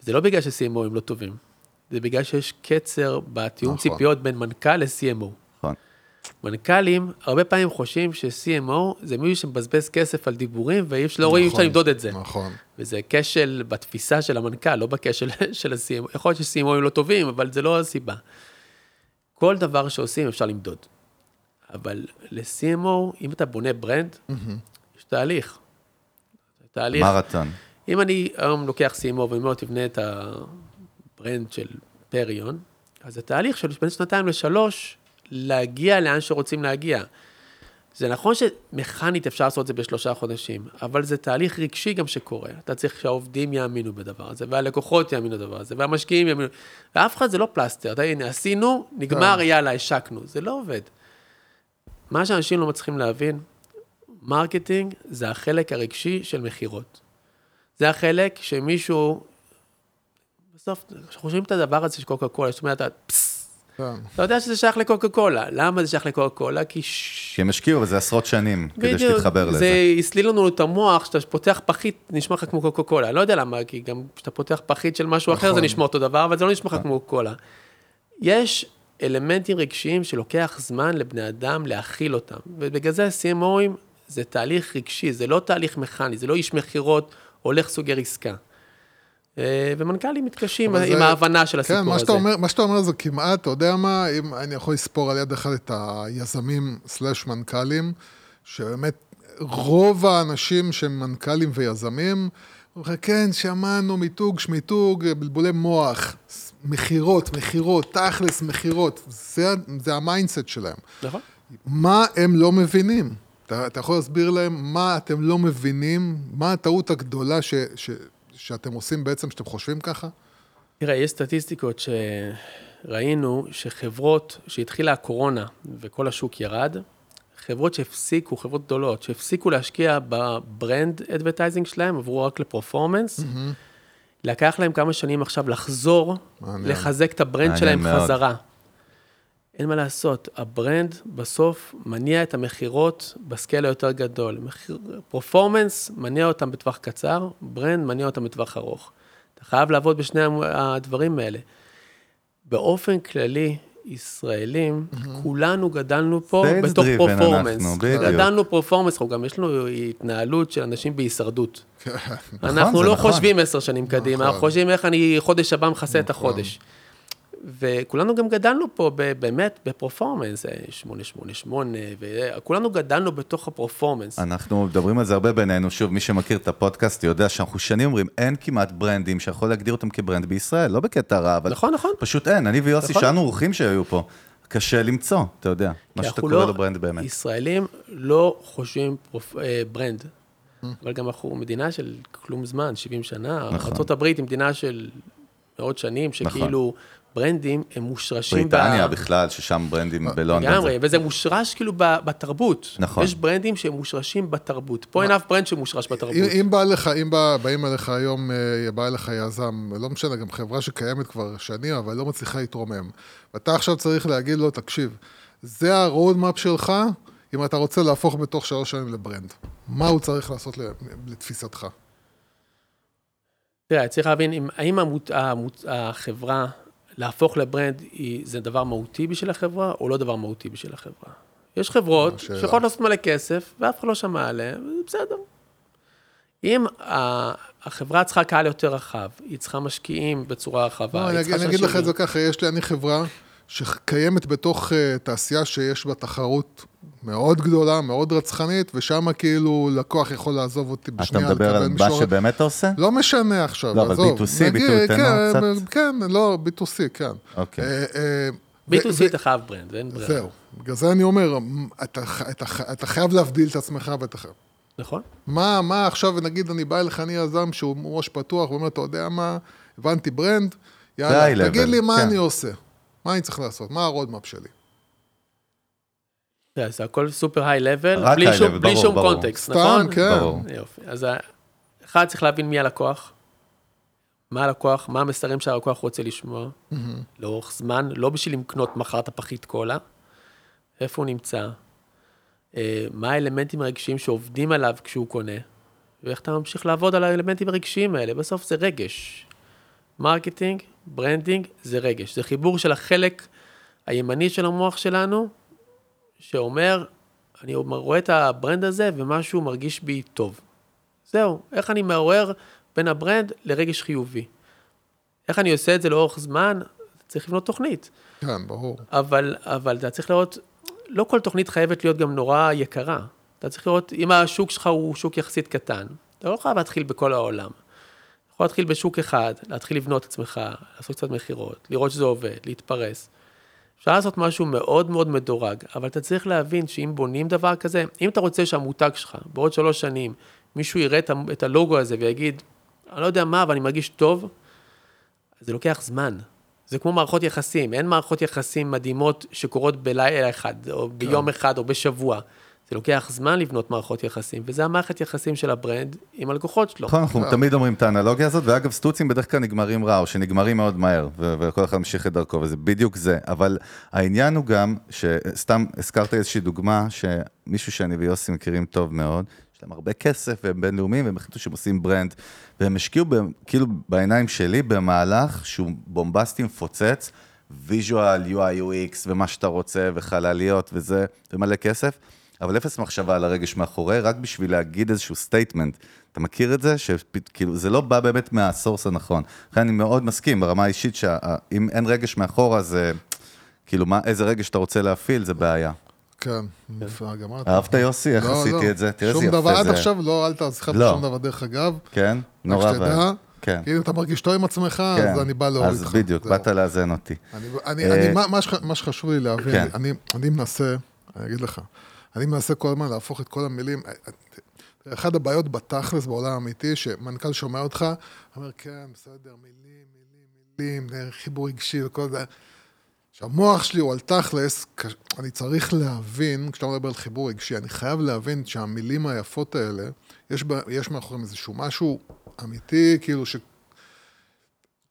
S3: זה לא בגלל ש-CMO הם לא טובים, זה בגלל שיש קצר בתיאום
S2: נכון.
S3: ציפיות בין מנכ"ל ל-CMO.
S1: נכון.
S3: מנכ"לים הרבה פענים חושבים ש-CMO זה מישהו שמבזבז כסף על דיבורים ואי אפשר לא רואים, אי אפשר
S2: נכון,
S3: למדוד את זה.
S2: נכון.
S3: וזה כשל בתפיסה של המנכ"ל, לא בכשל [laughs] של ה-CMO. יכול להיות ש-CMO הם לא טובים, אבל זה לא הסיבה. כל דבר שעושים אפשר למדוד. אבל ל-CMO, אם אתה בונה brand, יש תהליך. תהליך.
S1: מרתון.
S3: אם אני היום לוקח CMO ואומר תבנה את ה-brand של פריון, אז זה תהליך של בין שנתיים לשלוש, להגיע לאן שרוצים להגיע. זה נכון שמכנית אפשר לעשות את זה בשלושה חודשים, אבל זה תהליך רגשי גם שקורה. אתה צריך שהעובדים יאמינו בדבר הזה, והלקוחות יאמינו בדבר הזה, והמשקיעים יאמינו. ואף אחד זה לא פלסטר. אתה הנה, עשינו, נגמר, יאללה, השקנו. זה לא עובד. מה שאנשים לא מצליחים להבין, marketing זה החלק הרגשי של מכירות. זה החלק שמישהו, בסוף, כשאנחנו חושבים את הדבר הזה של קוקה קולה, זאת אומרת, פסס,
S2: כן.
S3: אתה יודע שזה שייך לקוקה קולה. למה זה שייך לקוקה קולה? כי...
S1: כי הם השקיעו בזה עשרות שנים, כדי שתתחבר לזה.
S3: זה הסליל לנו את המוח, כשאתה פותח פחית, נשמע לך כמו קוקה קולה. אני לא יודע למה, כי גם כשאתה פותח פחית של משהו אחר, זה
S2: נכון.
S3: נשמע אותו דבר, אבל זה לא נשמע לך כמו קוקה קולה. יש אלמנטים רגשיים שלוקח זמן לבני אדם להכיל אותם, ובגלל זה CMOים זה תהליך רגשי, זה לא תהליך מכני, זה לא איש מכירות, הולך סוגר עסקה. אה, ומנכ"לים מתקשים
S2: אבל
S3: עם
S2: זה-
S3: ההבנה של הסיפור
S2: כן, מה
S3: הזה.
S2: אומר, מה שאתה אומר זה כמעט, אתה יודע מה, אם אני יכול לספור על יד אחד את היזמים slash מנכ"לים, שבאמת רוב האנשים שהם מנכ"לים ויזמים, אומרים כן, שמענו מיתוג, שמיתוג, בלבולי מוח, מכירות, מכירות, תכלס, מכירות, זה, זה ה-mindset שלהם.
S3: נכון.
S2: מה הם לא מבינים? אתה, אתה יכול להסביר להם מה אתם לא מבינים, מה הטעות הגדולה ש, ש, שאתם עושים בעצם, שאתם חושבים ככה?
S3: תראה, יש סטטיסטיקות שראינו שחברות, שהתחילה הקורונה וכל השוק ירד, חברות שהפסיקו, חברות גדולות, שהפסיקו להשקיע ב brand advertising שלהם, עברו רק ל performance, לקח להם כמה שנים עכשיו לחזור,
S2: מעניין.
S3: לחזק את ה brand
S1: מעניין
S3: שלהם
S1: מאוד.
S3: חזרה. אין מה לעשות, ה brand בסוף מניע את המכירות ב scale היותר גדול. מחיר- performance מניע אותם בטווח קצר, brand מניע אותם בטווח ארוך. אתה חייב לעבוד בשני הדברים האלה. באופן כללי, ישראלים, כולנו גדלנו פה
S1: Sales
S3: בתוך performance.
S1: אנחנו, בדיוק.
S3: גדלנו performance, גם יש לנו התנהלות של אנשים בהישרדות. [laughs] אנחנו
S1: זה
S3: לא
S1: נכון.
S3: חושבים עשר שנים קדימה, אנחנו חושבים איך אני חודש הבא מכסה את החודש. וכולנו גם גדלנו פה באמת ב performance, אה, 888, וכולנו גדלנו בתוך ה performance.
S1: אנחנו מדברים על זה הרבה בינינו, שוב, מי שמכיר את הפודקאסט יודע שאנחנו שנים אומרים, אין כמעט ברנדים שיכול להגדיר אותם כ brand בישראל, לא בקטע רע, אבל
S3: נכון, נכון.
S1: פשוט אין, אני ויוסי,
S3: נכון.
S1: שאנו אורחים שהיו פה, קשה למצוא, אתה יודע, מה שאתה קורא
S3: לא-
S1: לו brand באמת.
S3: ישראלים לא חושבים פרופ... אה, brand, אבל גם אנחנו מדינה של כלום זמן, 70 שנה.
S1: נכון.
S3: ארה"ב היא מדינה של מאות שנים, שכאילו ברנדים הם מושרשים
S1: בריטניה
S3: ב-
S1: בכלל, ששם ברנדים בלונדון.
S3: לגמרי,
S1: זה-
S3: וזה מושרש כאילו ב- בתרבות.
S1: נכון.
S3: יש ברנדים שהם מושרשים בתרבות. פה אין אף ברנד שמושרש בתרבות.
S2: אם, אם בא לך, אם בא, באים אליך היום, אה, בא אליך יזם, לא משנה, גם חברה שקיימת כבר שנים, אבל לא מצליחה להתרומם. ואתה עכשיו צריך להגיד לו, תקשיב, זה ה-road map שלך, אם אתה רוצה להפוך בתוך שלוש שנים לברנד. מה הוא צריך לעשות ל- לתפיסתך?
S3: תראה, צריך להבין, אם- האם המות, המות, החברה, להפוך לברנד, זה דבר מהותי בשביל החברה, או לא דבר מהותי בשביל החברה? יש חברות. שיכולות לעשות מלא כסף, ואף אחד לא שמע עליהן, וזה בסדר. אם החברה צריכה קהל יותר רחב, היא צריכה משקיעים בצורה רחבה,
S2: לא,
S3: היא צריכה
S2: אני אגיד לך את זה ככה, יש לי, אני חברה שקיימת בתוך uh, תעשייה שיש בה תחרות מאוד גדולה, מאוד רצחנית, ושם כאילו לקוח יכול לעזוב אותי
S1: אתה
S2: בשנייה,
S1: מדבר על מה שבאמת אתה עושה?
S2: לא משנה עכשיו,
S1: לא, אבל
S2: עזוב.
S1: B2C,
S2: נגיד,
S1: ביטוי, תן
S2: כן,
S1: לנו קצת.
S2: כן, לא, B2C, כן.
S1: אוקיי.
S2: אה, אה, ו-
S3: B2C אתה חייב brand, ואין
S2: ו-
S3: brand.
S2: זהו. בגלל זה אני אומר, אתה אתה אתה חייב להבדיל את עצמך ואתה חייב.
S3: נכון?
S2: מה, מה עכשיו, נגיד, אני בא אליך, אני יזם שהוא ראש פתוח, ואומר, אתה יודע מה, הבנתי
S1: brand,
S2: יאללה, תגיד לי מה
S1: כן.
S2: אני עושה. מה אני צריך לעשות? מה ה roadmap
S3: שלי? זה הכל super high
S1: level,
S3: בלי
S1: high
S3: שום-
S1: level,
S3: בלי
S1: ברור,
S3: שום
S1: ברור.
S3: context,
S2: סתם,
S3: נכון?
S2: כן.
S1: ברור.
S3: יופי. אז אחד, צריך להבין מי הלקוח, מה הלקוח, מה המסרים שהלקוח רוצה לשמוע, לאורך זמן, לא בשביל לקנות מחר את הפחית קולה, איפה הוא נמצא, אה, מה האלמנטים הרגשיים שעובדים עליו כשהוא קונה, ואיך אתה ממשיך לעבוד על האלמנטים הרגשיים האלה. בסוף זה רגש. marketing, branding, זה רגש. זה חיבור של החלק הימני של המוח שלנו, שאומר, אני רואה את ה brand הזה ומשהו מרגיש בי טוב. זהו, איך אני מעורר בין ה brand לרגש חיובי. איך אני עושה את זה לאורך זמן? צריך לבנות תוכנית.
S2: כן, ברור.
S3: אבל, אבל אתה צריך לראות, לא כל תוכנית חייבת להיות גם נורא יקרה. אתה צריך לראות, אם השוק שלך הוא שוק יחסית קטן, אתה לא חייב להתחיל בכל העולם. אתה יכול להתחיל בשוק אחד, להתחיל לבנות את עצמך, לעשות קצת מכירות, לראות שזה עובד, להתפרס. אפשר לעשות משהו מאוד מאוד מדורג, אבל אתה צריך להבין שאם בונים דבר כזה, אם אתה רוצה שהמותג שלך, בעוד שלוש שנים, מישהו יראה את הלוגו הזה ויגיד, אני לא יודע מה, אבל אני מרגיש טוב, זה לוקח זמן. זה כמו מערכות יחסים, אין מערכות יחסים מדהימות שקורות בלילה אחד, או ביום אחד, או בשבוע. זה לוקח זמן לבנות מערכות יחסים, וזה המערכת יחסים של ה brand עם הלקוחות שלו.
S1: נכון, אנחנו תמיד אומרים את האנלוגיה הזאת, ואגב, סטוצים בדרך כלל נגמרים רע, או שנגמרים מאוד מהר, וכל אחד ממשיך את דרכו, וזה בדיוק זה. אבל העניין הוא גם, שסתם הזכרת איזושהי דוגמה, שמישהו שאני ויוסי מכירים טוב מאוד, יש להם הרבה כסף, והם בינלאומיים, והם החליטו שהם עושים brand, והם השקיעו, כאילו, בעיניים שלי, במהלך שהוא בומבסטי מפוצץ, visual, UI, UX, ומה שאתה רוצה, וחלליות, וזה, ומלא כסף. אבל אפס מחשבה על הרגש מאחורי, רק בשביל להגיד איזשהו statement. אתה מכיר את זה? שכאילו, זה לא בא באמת מה source הנכון. לכן אני מאוד מסכים ברמה האישית שאם אין רגש מאחורה, זה כאילו, מה, איזה רגש אתה רוצה להפעיל, זה בעיה.
S2: כן, יפה, גמרת.
S1: אהבת יוסי? איך
S2: לא,
S1: עשיתי
S2: לא.
S1: את זה? תראה איזה
S2: שום
S1: יפה
S2: דבר, עד
S1: זה.
S2: עכשיו לא, אל תעשה
S1: לא.
S2: שום דבר. דרך אגב,
S1: כן? נורא ואיום. כן.
S2: אם אתה מרגיש טוב עם עצמך,
S1: כן.
S2: אז אני בא להוריד
S1: אז
S2: לך.
S1: בדיוק. באת לאזן אותי.
S2: אני, אני,
S1: אה,
S2: אני, מה, מה, שח, מה שחשוב לי להבין,
S1: כן.
S2: אני, אני מנסה, אני אגיד לך, אני מנסה כל הזמן להפוך את כל המילים. אחת הבעיות בתכלס בעולם האמיתי, שמנכ"ל שומע אותך, אומר, כן, בסדר, מילים, מילים, מילים, חיבור רגשי וכל זה. שהמוח שלי הוא על תכלס, אני צריך להבין, כשאתה מדבר על חיבור רגשי, אני חייב להבין שהמילים היפות האלה, יש, יש מאחוריהם איזשהו משהו אמיתי, כאילו ש...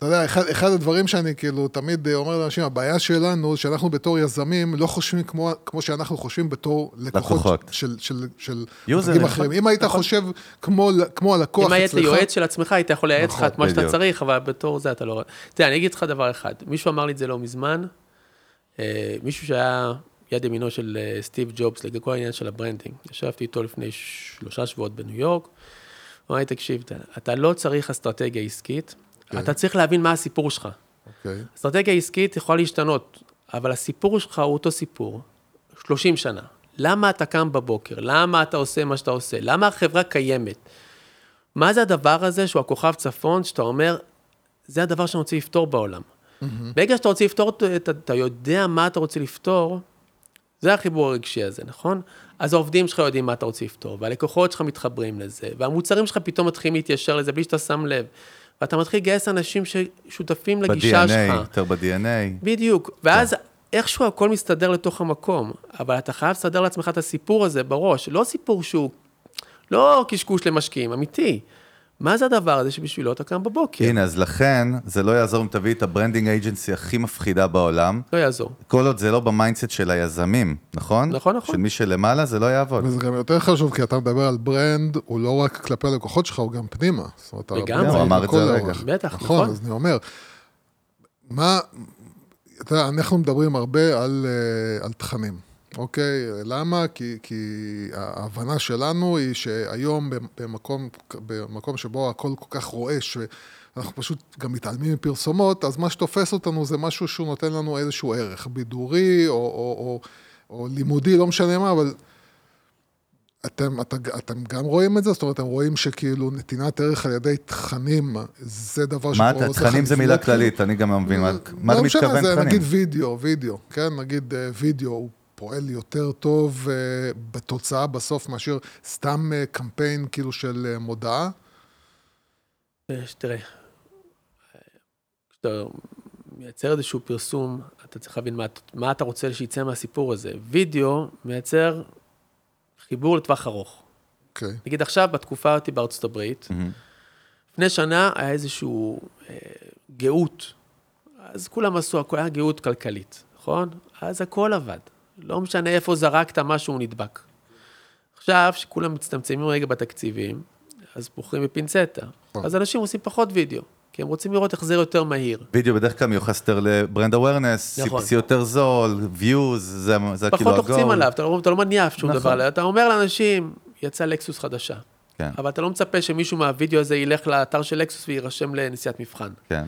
S2: אתה יודע, אחד, אחד הדברים שאני כאילו תמיד אומר לאנשים, הבעיה שלנו, שאנחנו בתור יזמים לא חושבים כמו, כמו שאנחנו חושבים בתור לקוחות, לקוחות. של, של, של
S1: מותגים
S2: אחרים. אם היית נכון. חושב כמו, כמו הלקוח
S3: אצלך... אם היית יועץ של עצמך, היית יכול לייעץ לך נכון, את מה שאתה צריך, אבל בתור זה אתה לא... תראה, אני אגיד לך דבר אחד, מישהו אמר לי את זה לא מזמן, אה, מישהו שהיה יד ימינו של אה, סטיב ג'ובס לגבי כל העניין של ה branding. ישבתי איתו לפני שלושה שבועות בניו יורק, הוא אמר לי, תקשיב, אתה לא צריך אסטרטגיה עסקית, okay. כן. אתה צריך להבין מה הסיפור שלך. Okay.
S2: אוקיי.
S3: אסטרטגיה עסקית יכולה להשתנות, אבל הסיפור שלך הוא אותו סיפור, 30 שנה. למה אתה קם בבוקר? למה אתה עושה מה שאתה עושה? למה החברה קיימת? מה זה הדבר הזה שהוא הכוכב צפון, שאתה אומר, זה הדבר שאני רוצה לפתור בעולם. Mm-hmm. ברגע שאתה רוצה לפתור, אתה, אתה יודע מה אתה רוצה לפתור, זה החיבור הרגשי הזה, נכון? אז העובדים שלך יודעים מה אתה רוצה לפתור, והלקוחות שלך מתחברים לזה, והמוצרים שלך פתאום מתחילים להתיישר לזה בלי שאתה שם לב. ואתה מתחיל לגייס אנשים ששותפים לגישה שלך.
S1: ב-DNA, יותר ב-DNA.
S3: בדיוק, ואז כן. איכשהו הכל מסתדר לתוך המקום, אבל אתה חייב לסדר לעצמך את הסיפור הזה בראש, לא סיפור שהוא, לא קשקוש למשקיעים, אמיתי. מה זה הדבר הזה שבשבילו אתה קם בבוקר?
S1: הנה, אז לכן, זה לא יעזור אם תביא את ה branding agency הכי מפחידה בעולם.
S3: לא יעזור.
S1: כל עוד זה לא ב mindset של היזמים, נכון?
S3: נכון, נכון.
S1: של מי שלמעלה, זה לא יעבוד.
S2: וזה גם יותר חשוב, כי אתה מדבר על brand, הוא לא רק כלפי הלקוחות שלך, הוא גם פנימה.
S3: לגמרי.
S1: הוא אמר את זה רגע.
S3: בטח,
S2: נכון. נכון, אז אני אומר, מה, אתה יודע, אנחנו מדברים הרבה על, אה, על תכנים. אוקיי? למה? כי, כי ההבנה שלנו היא שהיום במקום, במקום שבו הכל כל כך רועש, ואנחנו פשוט גם מתעלמים מפרסומות, אז מה שתופס אותנו זה משהו שהוא נותן לנו איזשהו ערך, בידורי או, או, או, או לימודי, לא משנה מה, אבל... אתם, את, אתם גם רואים את זה? זאת אומרת, אתם רואים שכאילו נתינת ערך על ידי תכנים, זה דבר
S1: מה אתה, תכנים זה מילה כללית, אני גם לא מבין, מה אתה מתכוון תכנים?
S2: לא משנה, זה נגיד וידאו, וידאו, כן? נגיד אה, וידאו, הוא פועל יותר טוב uh, בתוצאה בסוף מאשר סתם uh, קמפיין כאילו של uh, מודעה?
S3: תראה, כשאתה מייצר איזשהו פרסום, אתה צריך להבין מה, מה אתה רוצה שיצא מהסיפור הזה. וידאו מייצר חיבור לטווח ארוך.
S2: אוקיי. Okay.
S3: נגיד עכשיו, בתקופה אותי בארצות הברית, mm-hmm. לפני שנה היה איזשהו אה, גאות. אז כולם עשו, הכל היה גאות כלכלית, נכון? אז הכל עבד. לא משנה איפה זרקת משהו, נדבק. עכשיו, שכולם מצטמצמים רגע בתקציבים, אז בוחרים בפינצטה. אז אנשים עושים פחות וידאו, כי הם רוצים לראות זה יותר מהיר.
S1: וידאו בדרך כלל מיוחס יותר לברנד אווירנס, נכון. CPC יותר זול, views, זה, זה כאילו
S3: הגול. פחות לוחצים עליו, אתה לא, אתה לא מניח שום נכון. דבר, אתה אומר לאנשים, יצא לקסוס חדשה.
S1: כן.
S3: אבל אתה לא מצפה שמישהו מהווידאו הזה ילך לאתר של לקסוס ויירשם לנסיעת מבחן.
S1: כן.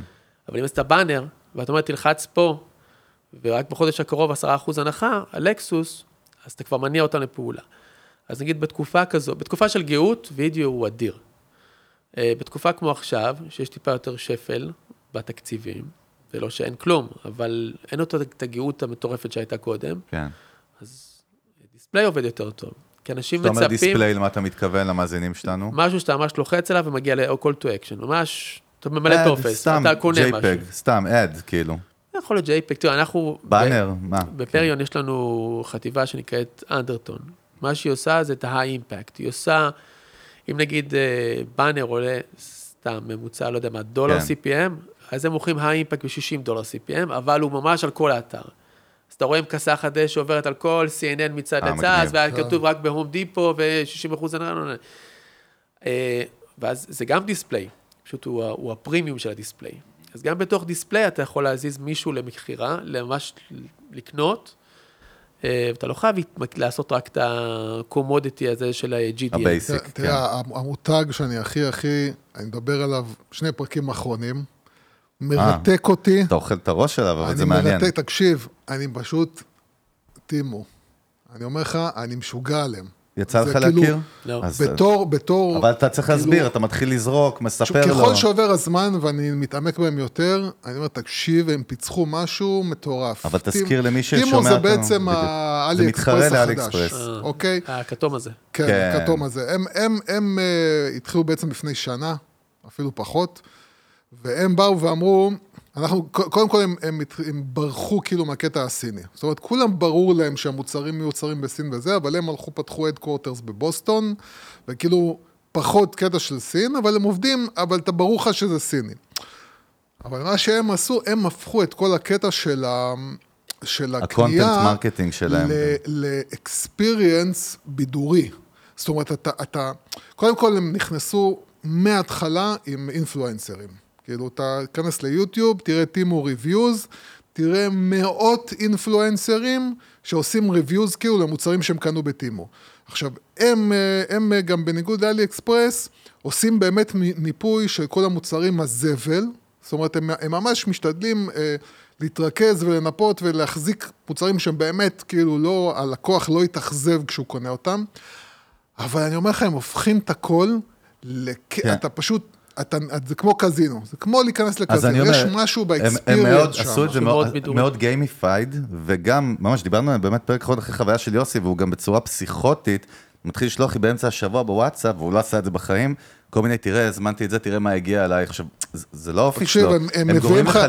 S3: אבל אם עשית באנר, ואתה אומר, תלחץ פה, ורק בחודש הקרוב 10% הנחה, הלקסוס, אז אתה כבר מניע אותם לפעולה. אז נגיד בתקופה כזו, בתקופה של גאות, וידאו הוא אדיר. אה, בתקופה כמו עכשיו, שיש טיפה יותר שפל בתקציבים, זה לא שאין כלום, אבל אין אותו את הגאות המטורפת שהייתה קודם.
S1: כן.
S3: אז דיספליי עובד יותר טוב. כי אנשים
S1: מצפים... אתה אומר דיספליי, למה אתה מתכוון למאזינים שלנו?
S3: משהו שאתה ממש לוחץ עליו ומגיע ל-call to action, ממש, אתה ממלא טופס, אתה קונה
S1: משהו. סתם JPEG, סתם אד, כאילו.
S3: יכול להיות JPEG, תראה, אנחנו...
S1: באנר, מה?
S3: בפריון יש לנו חטיבה שנקראת אנדרטון. מה שהיא עושה זה את ה-high impact. היא עושה, אם נגיד באנר עולה, סתם ממוצע, לא יודע מה, דולר כן. CPM, אז הם מוכרים high impact ב-60 דולר CPM, אבל הוא ממש על כל האתר. אז אתה רואה עם כסה שעוברת על כל CNN מצד אה, לצד, והיה כתוב רק בהום דיפו ו-60 אחוז, ואז זה גם דיספליי, פשוט הוא, הוא הפרימיום של הדיספליי. אז גם בתוך דיספליי אתה יכול להזיז מישהו למכירה, ממש לקנות, אה, ואתה לא חייב לעשות רק את הקומודיטי הזה של ה-GDL.
S1: הבייסיק, כן.
S2: תראה, המותג שאני הכי הכי, אני מדבר עליו שני פרקים אחרונים, מרתק
S1: אה,
S2: אותי.
S1: אתה אוכל את הראש שלו, אבל זה מעניין. אני מרתק,
S2: תקשיב, אני פשוט, טימו, אני אומר לך, אני משוגע עליהם.
S1: יצא לך
S2: כאילו-
S1: להכיר?
S3: לא.
S1: אז-
S2: בתור, בתור...
S1: אבל אתה צריך
S2: כאילו-
S1: להסביר, אתה מתחיל לזרוק, מספר לו.
S2: ככל שעובר הזמן ואני מתעמק בהם יותר, אני אומר, תקשיב, הם פיצחו משהו מטורף.
S1: אבל
S2: טימ-
S1: תזכיר למי ששומע
S2: טימו זה בעצם. האלי
S1: זה מתחרה
S2: אקספרס
S1: לאלי
S2: החדש,
S1: אקספרס.
S2: אוקיי?
S3: הכתום הזה.
S2: כן,
S1: כן.
S2: הכתום הזה. הם, הם, הם uh, התחילו בעצם לפני שנה, אפילו פחות, והם באו ואמרו, אנחנו, קודם כל הם, הם, הם ברחו כאילו מהקטע הסיני. זאת אומרת, כולם ברור להם שהמוצרים מיוצרים בסין וזה, אבל הם הלכו, פתחו headquarters בבוסטון, וכאילו פחות קטע של סין, אבל הם עובדים, אבל אתה ברור לך שזה סיני. אבל מה שהם עשו, הם הפכו את כל הקטע של, ה, של הקנייה...
S1: ה content marketing שלהם.
S2: ל experience בידורי. זאת אומרת, אתה, אתה, קודם כל הם נכנסו מההתחלה עם אינפלואנסרים. כאילו, אתה תיכנס ליוטיוב, תראה טימו reviews, תראה מאות אינפלואנסרים שעושים reviews כאילו למוצרים שהם קנו בטימו. עכשיו, הם, אה, הם אה, גם בניגוד לאלי אקספרס, עושים באמת מיפוי של כל המוצרים הזבל, זאת אומרת, הם, הם ממש משתדלים אה, להתרכז ולנפות ולהחזיק מוצרים שהם באמת, כאילו, לא, הלקוח לא יתאכזב כשהוא קונה אותם. אבל אני אומר לך, הם הופכים את הכל, לק...
S1: כן.
S2: אתה פשוט, אתה, זה כמו קזינו, זה כמו להיכנס לקזינו,
S1: אומר,
S2: יש משהו
S1: הם- הם מאוד
S2: ב experience שם.
S1: עשו את זה
S3: משהו מאוד
S1: מאוד- gamified, וגם, ממש דיברנו עליהם באמת פרק אחרון אחרי חוויה של יוסי, והוא גם בצורה פסיכוטית, מתחיל לשלוח לי באמצע השבוע בוואטסאפ, והוא לא עשה את זה בחיים, כל מיני, תראה, הזמנתי את זה, תראה מה הגיע אליי. עכשיו, זה- לא האופי
S2: תקשיב,
S1: שלו,
S2: הם- הם
S1: הם גורמים לך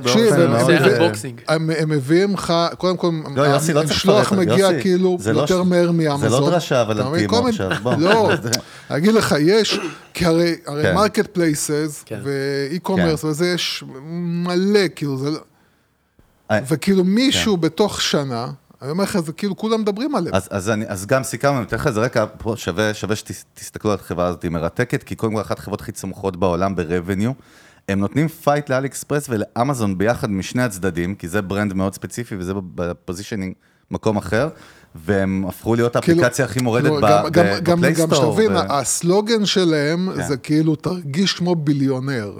S2: תקשיב,
S1: באופן
S2: הם-
S1: מאוד...
S3: זה
S2: אה,
S3: unboxing.
S2: הם, הם מביאים לך, קודם כל,
S1: לא, יוסי, לא
S2: המשלוח מגיע
S1: יוסי,
S2: כאילו
S1: לא
S2: יותר
S1: ש-
S2: מהר
S1: זה
S2: מאמזון.
S1: לא דרשה, אבל על
S2: מבין?
S1: טימו
S2: כל מיני-
S1: עכשיו, בוא.
S2: לא, אני אגיד לך, יש, כי הרי, הרי
S1: כן.
S2: marketplaces
S3: כן.
S2: ו e-commerce וזה, יש מלא, כאילו, זה לא...
S1: אה,
S2: וכאילו מישהו בתוך שנה, אני אומר לך, זה כאילו כולם מדברים עליהם.
S1: אז, אז, אני, אז גם סיכמנו, אני אתן לך איזה רקע, פה שווה, שווה שתסתכלו על החברה הזאת, היא מרתקת, כי קודם כל אחת החברות הכי צומחות בעולם ב-revenue. הם נותנים fight לאלי אקספרס ולאמזון ביחד משני הצדדים, כי זה brand מאוד ספציפי וזה ב positioning מקום אחר, והם הפכו להיות
S2: כאילו-
S1: האפליקציה הכי מורדת
S2: כאילו, גם- גם- גם- גם
S1: בפלייסטור.
S2: שתבין, הסלוגן שלהם
S1: כן.
S2: זה כאילו, תרגיש כמו ביליונר.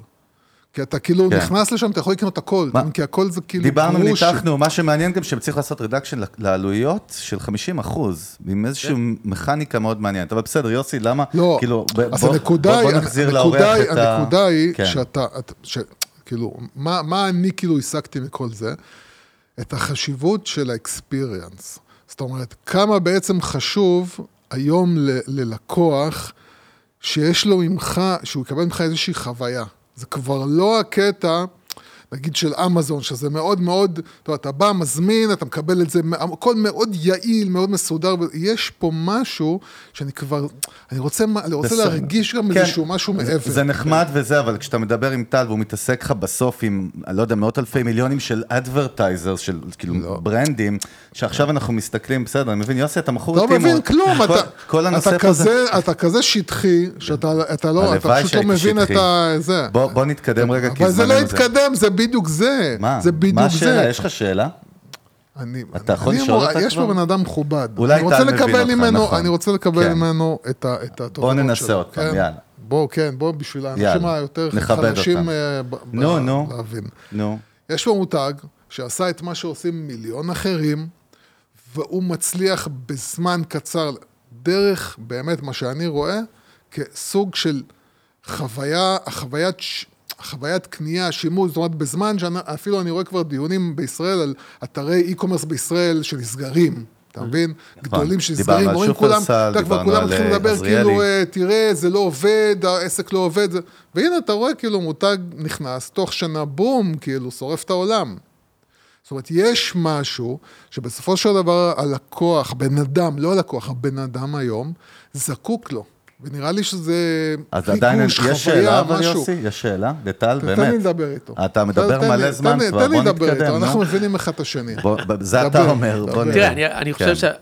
S2: כי אתה כאילו
S1: כן.
S2: נכנס לשם, אתה יכול לקנות הכל,
S1: מה?
S2: כי הכל זה כאילו
S1: דיברנו,
S2: גרושים.
S1: ניתחנו, מה שמעניין גם צריכים לעשות reduction לעלויות של 50 אחוז, עם איזושהי מכניקה מאוד מעניינת. אבל בסדר, יוסי, למה?
S2: לא,
S1: כאילו, ב-
S2: אז
S1: בוא-
S2: הנקודה
S1: בוא-
S2: היא,
S1: בוא נחזיר
S2: הנקודה
S1: לאורח
S2: היא,
S1: את ה...
S2: הנקודה היא
S1: כן.
S2: שאתה, את- ש- כאילו, מה, מה אני כאילו השגתי מכל זה? את החשיבות של האקספיריאנס. זאת אומרת, כמה בעצם חשוב היום ל- ללקוח שיש לו ממך, שהוא יקבל ממך איזושהי חוויה. זה כבר לא הקטע, נגיד של אמזון, שזה מאוד מאוד, אתה יודע, אתה בא, מזמין, אתה מקבל את זה, הכל מאוד יעיל, מאוד מסודר, יש פה משהו שאני כבר, אני רוצה, אני רוצה
S1: בסדר.
S2: להרגיש גם
S1: כן.
S2: איזשהו משהו
S1: זה-
S2: מעבר.
S1: זה נחמד וזה, אבל כשאתה מדבר עם טל והוא מתעסק לך בסוף עם, אני לא יודע, מאות אלפי מיליונים של אדברטייזר, של כאילו
S2: לא.
S1: ברנדים, שעכשיו אנחנו מסתכלים, בסדר, אני מבין, יוסי, אתה מכור
S2: לא
S1: לטימו.
S2: מבין כלום,
S1: כל-
S2: אתה,
S1: כל
S2: אתה,
S1: פה זה...
S2: כזה, אתה כזה שטחי, שאתה אתה לא, אתה פשוט לא מבין
S1: שטחי.
S2: את ה... זה.
S1: בוא בוא נתקדם רגע, כי
S2: אבל זה לא
S1: זמננו
S2: יתקדם, זה בדיוק זה.
S1: מה?
S2: זה בדיוק
S1: מה
S2: זה.
S1: השאלה? יש לך שאלה?
S2: אני,
S1: אתה יכול לשאול אותה
S2: יש
S1: כבר?
S2: פה בן אדם מכובד.
S1: אולי
S2: אני רוצה
S1: טל מבין
S2: לקבל
S1: אותך,
S2: ממנו,
S1: נכון.
S2: אני רוצה לקבל
S1: כן.
S2: ממנו את את התובנות שלו.
S1: ננסה אותם,
S2: כן?
S1: יאללה.
S2: בוא, כן, בוא בשביל האנשים היותר חלשים. אה,
S1: נו, נו.
S2: להבין.
S1: נו.
S2: יש פה מותג שעשה את מה שעושים מיליון אחרים, והוא מצליח בזמן קצר, דרך באמת מה שאני רואה, כסוג של חוויה, החוויית, חוויית קנייה, שימוש, זאת אומרת, בזמן שאפילו אני רואה כבר דיונים בישראל על אתרי e-commerce בישראל שנסגרים. אתה מבין? גדולים
S1: דיברנו
S2: שנסגרים, אומרים כולם, אתה כבר כולם מתחילים
S1: אה,
S2: לדבר,
S1: עזריאלי.
S2: כאילו, אה, תראה, זה לא עובד, העסק לא עובד, והנה, אתה רואה, כאילו, מותג נכנס, תוך שנה, בום, כאילו, שורף את העולם. זאת אומרת, יש משהו שבסופו של דבר הלקוח, בן אדם, לא הלקוח, הבן אדם היום, זקוק לו. ונראה לי שזה
S1: אז עדיין יש
S2: חוויה,
S1: שאלה, אבל
S2: משהו.
S1: יוסי, יש שאלה, לטל,
S2: תן
S1: באמת.
S2: לי לדבר איתו.
S1: אתה מדבר
S2: תן
S1: מלא זמן
S2: תן לי-
S1: כבר,
S2: תן לי
S1: בוא
S2: לדבר
S1: נתקדם,
S2: איתו,
S1: נו.
S2: אנחנו מבינים אחד את השני.
S1: בוא, זה אתה אומר. בוא נראה.
S3: תראה, אני, אני חושב
S1: כן.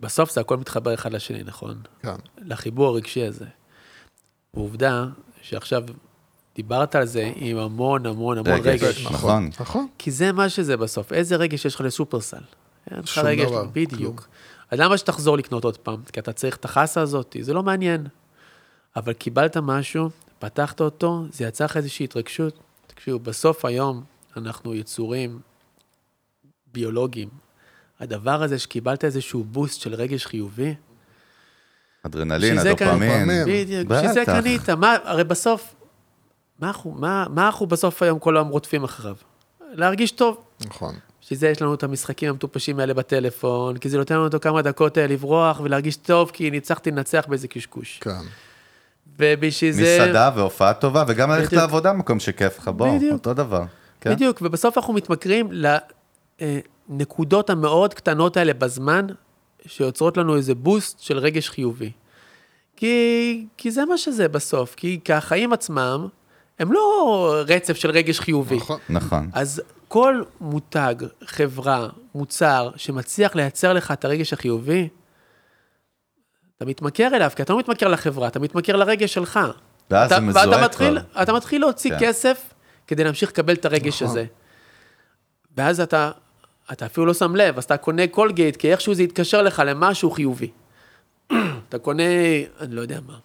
S3: שבסוף זה הכל מתחבר אחד לשני, נכון?
S2: כן.
S3: לחיבור הרגשי הזה. עובדה שעכשיו דיברת על זה עם המון המון המון
S1: רגש,
S3: רגש.
S1: נכון.
S2: נכון.
S3: כי זה מה שזה בסוף. איזה רגש יש לך לשופרסל? אין לך
S2: שום
S3: רגש,
S2: דבר,
S3: בדיוק. אז למה שתחזור לקנות עוד פעם? כי אתה צריך את החסה הזאת, זה לא מעניין. אבל קיבלת משהו, פתחת אותו, זה יצר לך איזושהי התרגשות. תקשיבו, בסוף היום אנחנו יצורים ביולוגיים. הדבר הזה שקיבלת איזשהו בוסט של רגש חיובי,
S1: אדרנלין, הדופמין.
S2: דופמין.
S3: בדיוק, בשביל זה. קנית, מה, הרי בסוף, מה אנחנו, מה, מה אנחנו בסוף היום כל היום רודפים אחריו? להרגיש טוב.
S2: נכון.
S3: בשביל זה יש לנו את המשחקים המטופשים האלה בטלפון, כי זה נותן לנו את כמה דקות האלה לברוח ולהרגיש טוב, כי ניצחתי לנצח באיזה קשקוש.
S2: כן.
S3: ובשביל זה...
S1: מסעדה והופעה טובה, וגם ללכת. לעבודה במקום שכיף לך, בוא,
S3: בדיוק.
S1: אותו דבר. כן?
S3: בדיוק, ובסוף אנחנו מתמכרים לנקודות המאוד קטנות האלה בזמן, שיוצרות לנו איזה בוסט של רגש חיובי. כי, כי זה מה שזה בסוף, כי, כי החיים עצמם הם לא רצף של רגש חיובי.
S2: נכון.
S1: נכון.
S3: אז כל מותג, חברה, מוצר, שמצליח לייצר לך את הרגש החיובי, אתה מתמכר אליו, כי אתה לא מתמכר לחברה, אתה מתמכר לרגש שלך.
S1: ואז
S3: אתה,
S1: זה מזוהה
S3: ואתה מתחיל,
S1: כבר.
S3: אתה מתחיל להוציא
S1: כן.
S3: כסף כדי להמשיך לקבל את הרגש
S2: נכון.
S3: הזה. ואז אתה, אתה אפילו לא שם לב, אז אתה קונה קולגייט, כי איכשהו זה יתקשר לך למשהו חיובי. [clears throat] אתה קונה, אני לא יודע מה.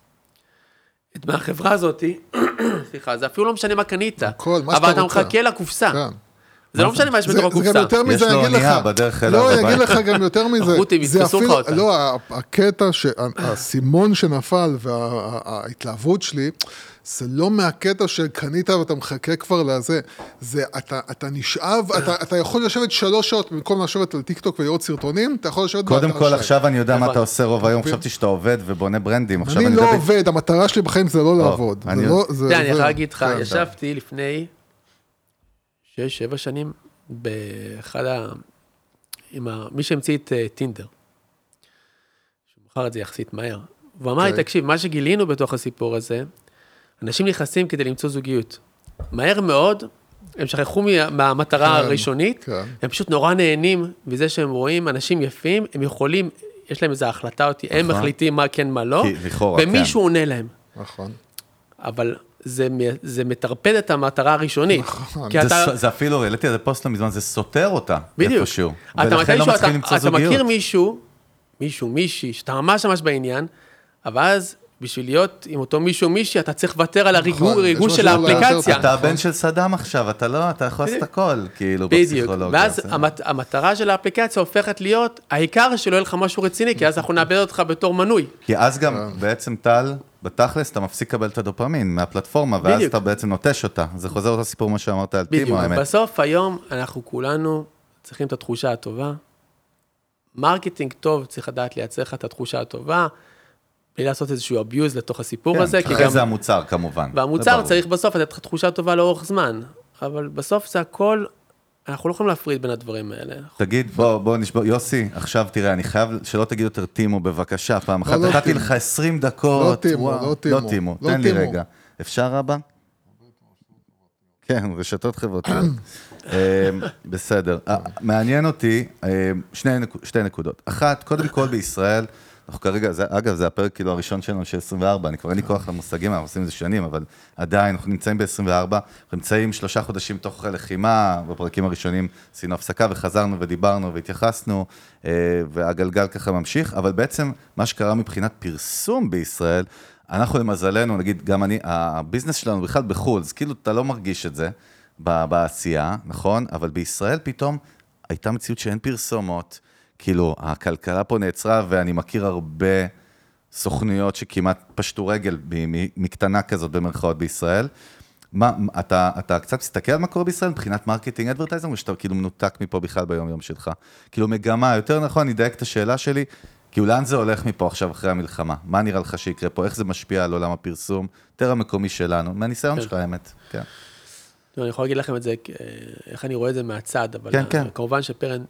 S3: את מהחברה הזאתי, [coughs] סליחה, זה אפילו לא משנה מה קנית,
S2: הכל, מה
S3: אבל
S2: שאתה
S3: אתה
S2: רוצה.
S3: מחכה לקופסה.
S2: כן.
S3: זה לא משנה מה יש בתוך
S2: זה גם
S3: הקופסה.
S2: יותר מזה, אני אגיד
S1: אונייה
S2: לך.
S1: בדרך אליו
S2: לא, אני. אגיד לך גם יותר מזה.
S3: רותי,
S2: זה
S3: יתפסו לך אותה.
S2: לא, הקטע, שהאסימון שנפל וההתלהבות שלי, זה לא מהקטע שקנית ואתה מחכה כבר לזה. זה, אתה, אתה נשאב, אתה, אתה יכול לשבת שלוש שעות במקום לשבת על טיקטוק ולראות סרטונים, אתה יכול לשבת
S1: קודם כל. עכשיו אני יודע מה
S3: נכון.
S1: אתה עושה רוב היום, חשבתי שאתה עובד ובונה ברנדים.
S2: אני לא עובד, המטרה שלי בחיים זה לא לעבוד.
S1: אני-
S2: לא,
S3: אני יכול להגיד לך,
S2: כן.
S3: ישבתי לפני שש, שבע שנים באחד ה... עם ה... מי שהמציא את אה, טינדר. שהוא מכר את זה יחסית מהר. והוא אמר לי,
S2: אוקיי.
S3: תקשיב, מה שגילינו בתוך הסיפור הזה, אנשים נכנסים כדי למצוא זוגיות. מהר מאוד, הם שכחו מה- מהמטרה
S2: כן,
S3: הראשונית,
S2: כן.
S3: הם פשוט נורא נהנים מזה שהם רואים אנשים יפים, הם יכולים, יש להם איזו החלטה אותי, הם
S1: נכון.
S3: מחליטים מה כן, מה לא,
S1: כי לכאורה,
S3: ומישהו
S1: כן.
S3: עונה להם.
S2: נכון.
S3: אבל זה, זה מטרפד את המטרה הראשונית.
S2: נכון.
S1: זה
S3: אתה,
S1: ס- זה אפילו, העליתי על זה פוסט לא מזמן, זה סותר אותה.
S3: בדיוק.
S1: איפשהו.
S3: אתה
S1: ולכן לא
S3: אתה,
S1: מצליחים למצוא
S3: אתה מכיר
S1: זוגיות.
S3: מישהו, מישהו, מישהי, שאתה ממש ממש בעניין, אבל אז בשביל להיות עם אותו מישהו מישהי, אתה צריך לוותר על הריגוש
S2: נכון,
S3: של האפליקציה.
S1: אתה הבן של סדאם עכשיו, אתה לא, אתה יכול לעשות הכל, כאילו,
S3: בדיוק.
S1: בפסיכולוגיה.
S3: ואז
S1: זה-
S3: המת, המטרה של האפליקציה הופכת להיות, העיקר שלא יהיה לך משהו רציני, כי אז אנחנו נאבד אותך בתור מנוי.
S1: כי אז גם
S2: כן.
S1: בעצם טל, בתכלס אתה מפסיק לקבל את הדופמין מהפלטפורמה, ואז
S3: בדיוק.
S1: אתה בעצם נוטש אותה. זה חוזר אותו סיפור מה שאמרת על. טימו, האמת.
S3: בסוף היום אנחנו כולנו צריכים את התחושה הטובה. marketing טוב צריך לדעת לייצר לך את התחושה הטובה, בלי לעשות איזשהו abuse לתוך הסיפור הזה,
S1: כן, אחרי
S3: גם...
S1: זה המוצר כמובן.
S3: והמוצר. צריך בסוף לתת לך תחושה טובה לאורך זמן, אבל בסוף זה הכל, אנחנו לא יכולים להפריד בין הדברים האלה.
S1: תגיד, בוא, בוא נשבור, יוסי, עכשיו תראה, אני חייב שלא תגיד יותר טימו, בבקשה, פעם אחת.
S2: לא
S1: נתתי
S2: טימו.
S1: לך 20 דקות.
S2: לא טימו,
S1: וואו,
S2: לא טימו.
S1: לא טימו,
S2: לא
S1: תן לי
S2: טימו.
S1: רגע. אפשר אבא? כן, רשתות חברתיות. [laughs] אה, בסדר. אה, מעניין אותי שני נקו- שתי נקודות. אחת, קודם כל בישראל, אנחנו כרגע, זה, אגב, זה הפרק כאילו הראשון שלנו של 24, אני כבר אין לי כוח למושגים, אנחנו עושים את זה שנים, אבל עדיין, אנחנו נמצאים ב-24, אנחנו נמצאים שלושה חודשים תוך לחימה, בפרקים הראשונים עשינו הפסקה וחזרנו ודיברנו והתייחסנו, אה, והגלגל ככה ממשיך, אבל בעצם מה שקרה מבחינת פרסום בישראל, אנחנו למזלנו, נגיד, גם אני, ה business שלנו בכלל בחו"ל, אז כאילו אתה לא מרגיש את זה בעשייה, נכון? אבל בישראל פתאום הייתה מציאות שאין פרסומות, כאילו, הכלכלה פה נעצרה, ואני מכיר הרבה סוכנויות שכמעט פשטו רגל מקטנה כזאת במרכאות בישראל. מה, אתה, אתה קצת מסתכל על מה קורה בישראל מבחינת marketing advertising, או שאתה כאילו מנותק מפה בכלל ביום-יום שלך? כאילו מגמה, יותר נכון, אני אדייק את השאלה שלי, כאילו לאן זה הולך מפה עכשיו אחרי המלחמה? מה נראה לך שיקרה פה? איך זה משפיע על עולם הפרסום? יותר המקומי שלנו, מהניסיון שלך האמת, כן.
S3: אני יכול להגיד לכם את זה, איך אני רואה את זה מהצד, אבל
S1: כן, כן.
S3: כמובן שפרן,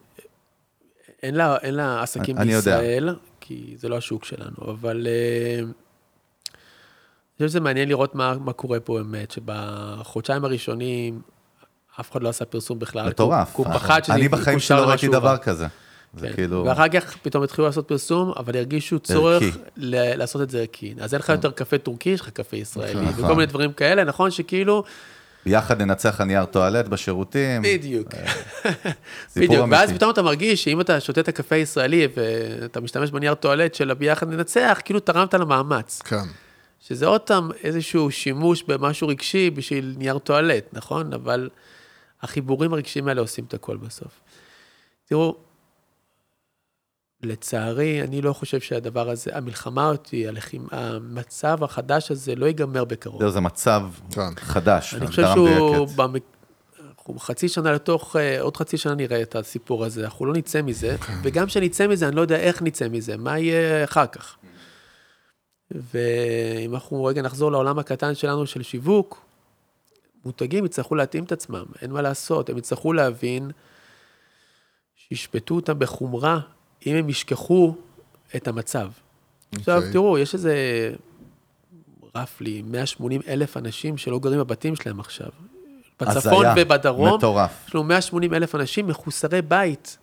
S3: אין לה, אין לה עסקים
S1: אני יודע.
S3: בישראל, כי זה לא השוק שלנו, אבל אה, אני חושב שזה מעניין לראות מה, מה קורה פה באמת, שבחודשיים הראשונים אף אחד לא עשה פרסום בכלל.
S1: מטורף.
S3: כי הוא פחד שזה
S1: אני בחיים
S3: יקושר
S1: שלי לא
S3: למשהו
S1: ראיתי דבר. כזה. זה
S3: כן.
S1: כאילו...
S3: ואחר כך פתאום התחילו לעשות פרסום, אבל הרגישו צורך
S1: ערכי.
S3: ל- לעשות את זה ערכי. אז אין לך יותר קפה טורקי, יש לך קפה ישראלי,
S1: נכון.
S3: וכל מיני דברים כאלה, נכון שכאילו,
S1: ביחד ננצח על נייר טואלט בשירותים.
S3: בדיוק. [laughs]
S1: סיפור
S3: בדיוק, ואז. פתאום אתה מרגיש שאם אתה שותה את הקפה הישראלי ואתה משתמש בנייר טואלט של הביחד ננצח, כאילו תרמת למאמץ.
S2: כן.
S3: שזה עוד פעם איזשהו שימוש במשהו רגשי בשביל נייר טואלט, נכון? אבל החיבורים הרגשיים האלה עושים את הכל בסוף. תראו, לצערי, אני לא חושב שהדבר הזה, המלחמה אותי, המצב החדש הזה לא ייגמר בקרוב.
S1: זה מצב
S2: כן.
S1: חדש,
S3: אני חושב שהוא. אנחנו חצי שנה לתוך, אה, עוד חצי שנה נראה את הסיפור הזה, אנחנו לא נצא מזה, וגם כשנצא מזה, אני לא יודע איך נצא מזה, מה יהיה אחר כך. ואם אנחנו רגע נחזור לעולם הקטן שלנו של שיווק, מותגים יצטרכו להתאים את עצמם, אין מה לעשות, הם יצטרכו להבין שישפטו אותם בחומרה אם הם ישכחו את המצב. עכשיו,
S2: אוקיי.
S3: תראו, יש איזה רפלי 180 אלף אנשים שלא גרים בבתים שלהם עכשיו. בצפון ובדרום,
S1: מטורף.
S3: יש לנו 180 אלף אנשים מחוסרי בית.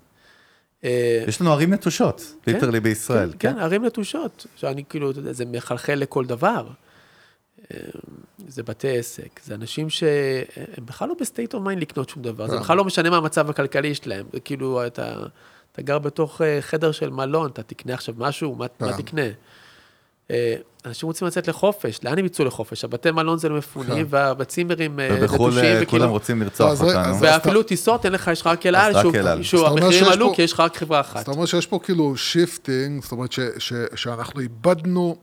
S3: אה,
S1: יש לנו ערים נטושות,
S3: כן,
S1: ליטרלי בישראל.
S3: כן, כן, ערים נטושות. שאני כאילו, אתה יודע, זה מחלחל לכל דבר. אה, זה בתי עסק, זה אנשים שהם בכלל לא ב state of mind לקנות שום דבר, זה
S2: כן.
S3: בכלל לא משנה מה המצב הכלכלי שלהם, זה כאילו, אתה, אתה גר בתוך אה, חדר של מלון, אתה תקנה עכשיו משהו, מה, מה. תקנה? אה, אנשים רוצים לצאת לחופש, לאן הם יצאו לחופש? הבתי מלון זה למפונים,
S2: כן.
S3: והצימרים אה,
S1: ובחו"ל
S3: נטושים, וכאילו,
S1: כולם רוצים לרצוח אותנו.
S3: ואפילו טיסות, אין לך, יש לך רק אל על,
S1: רק
S3: שוב,
S1: אל על.
S3: שוב,
S2: אז אתה אומר
S3: המחירים
S2: שיש
S3: עלו כי יש לך רק חברה אחת.
S2: אתה אומר שיש פה כאילו shifting, זאת אומרת שאנחנו איבדנו,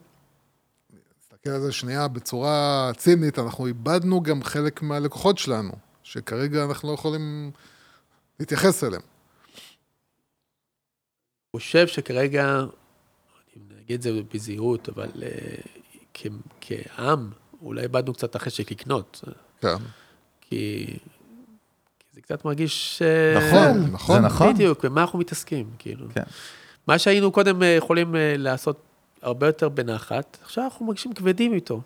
S2: נסתכל על זה שנייה בצורה צינית, אנחנו איבדנו גם חלק מהלקוחות שלנו, שכרגע אנחנו לא יכולים להתייחס אליהם.
S3: חושב שכרגע, אני אגיד את זה בזהירות, אבל אה, כ- כעם, אולי איבדנו קצת את החשק לקנות.
S2: כן.
S3: כי, כי זה קצת מרגיש... אה,
S2: נכון,
S1: זה
S2: נכון.
S1: נכון.
S3: בדיוק, במה אנחנו מתעסקים, כאילו.
S1: כן.
S3: מה שהיינו קודם אה, יכולים לעשות הרבה יותר בנחת, עכשיו אנחנו מרגישים כבדים איתו.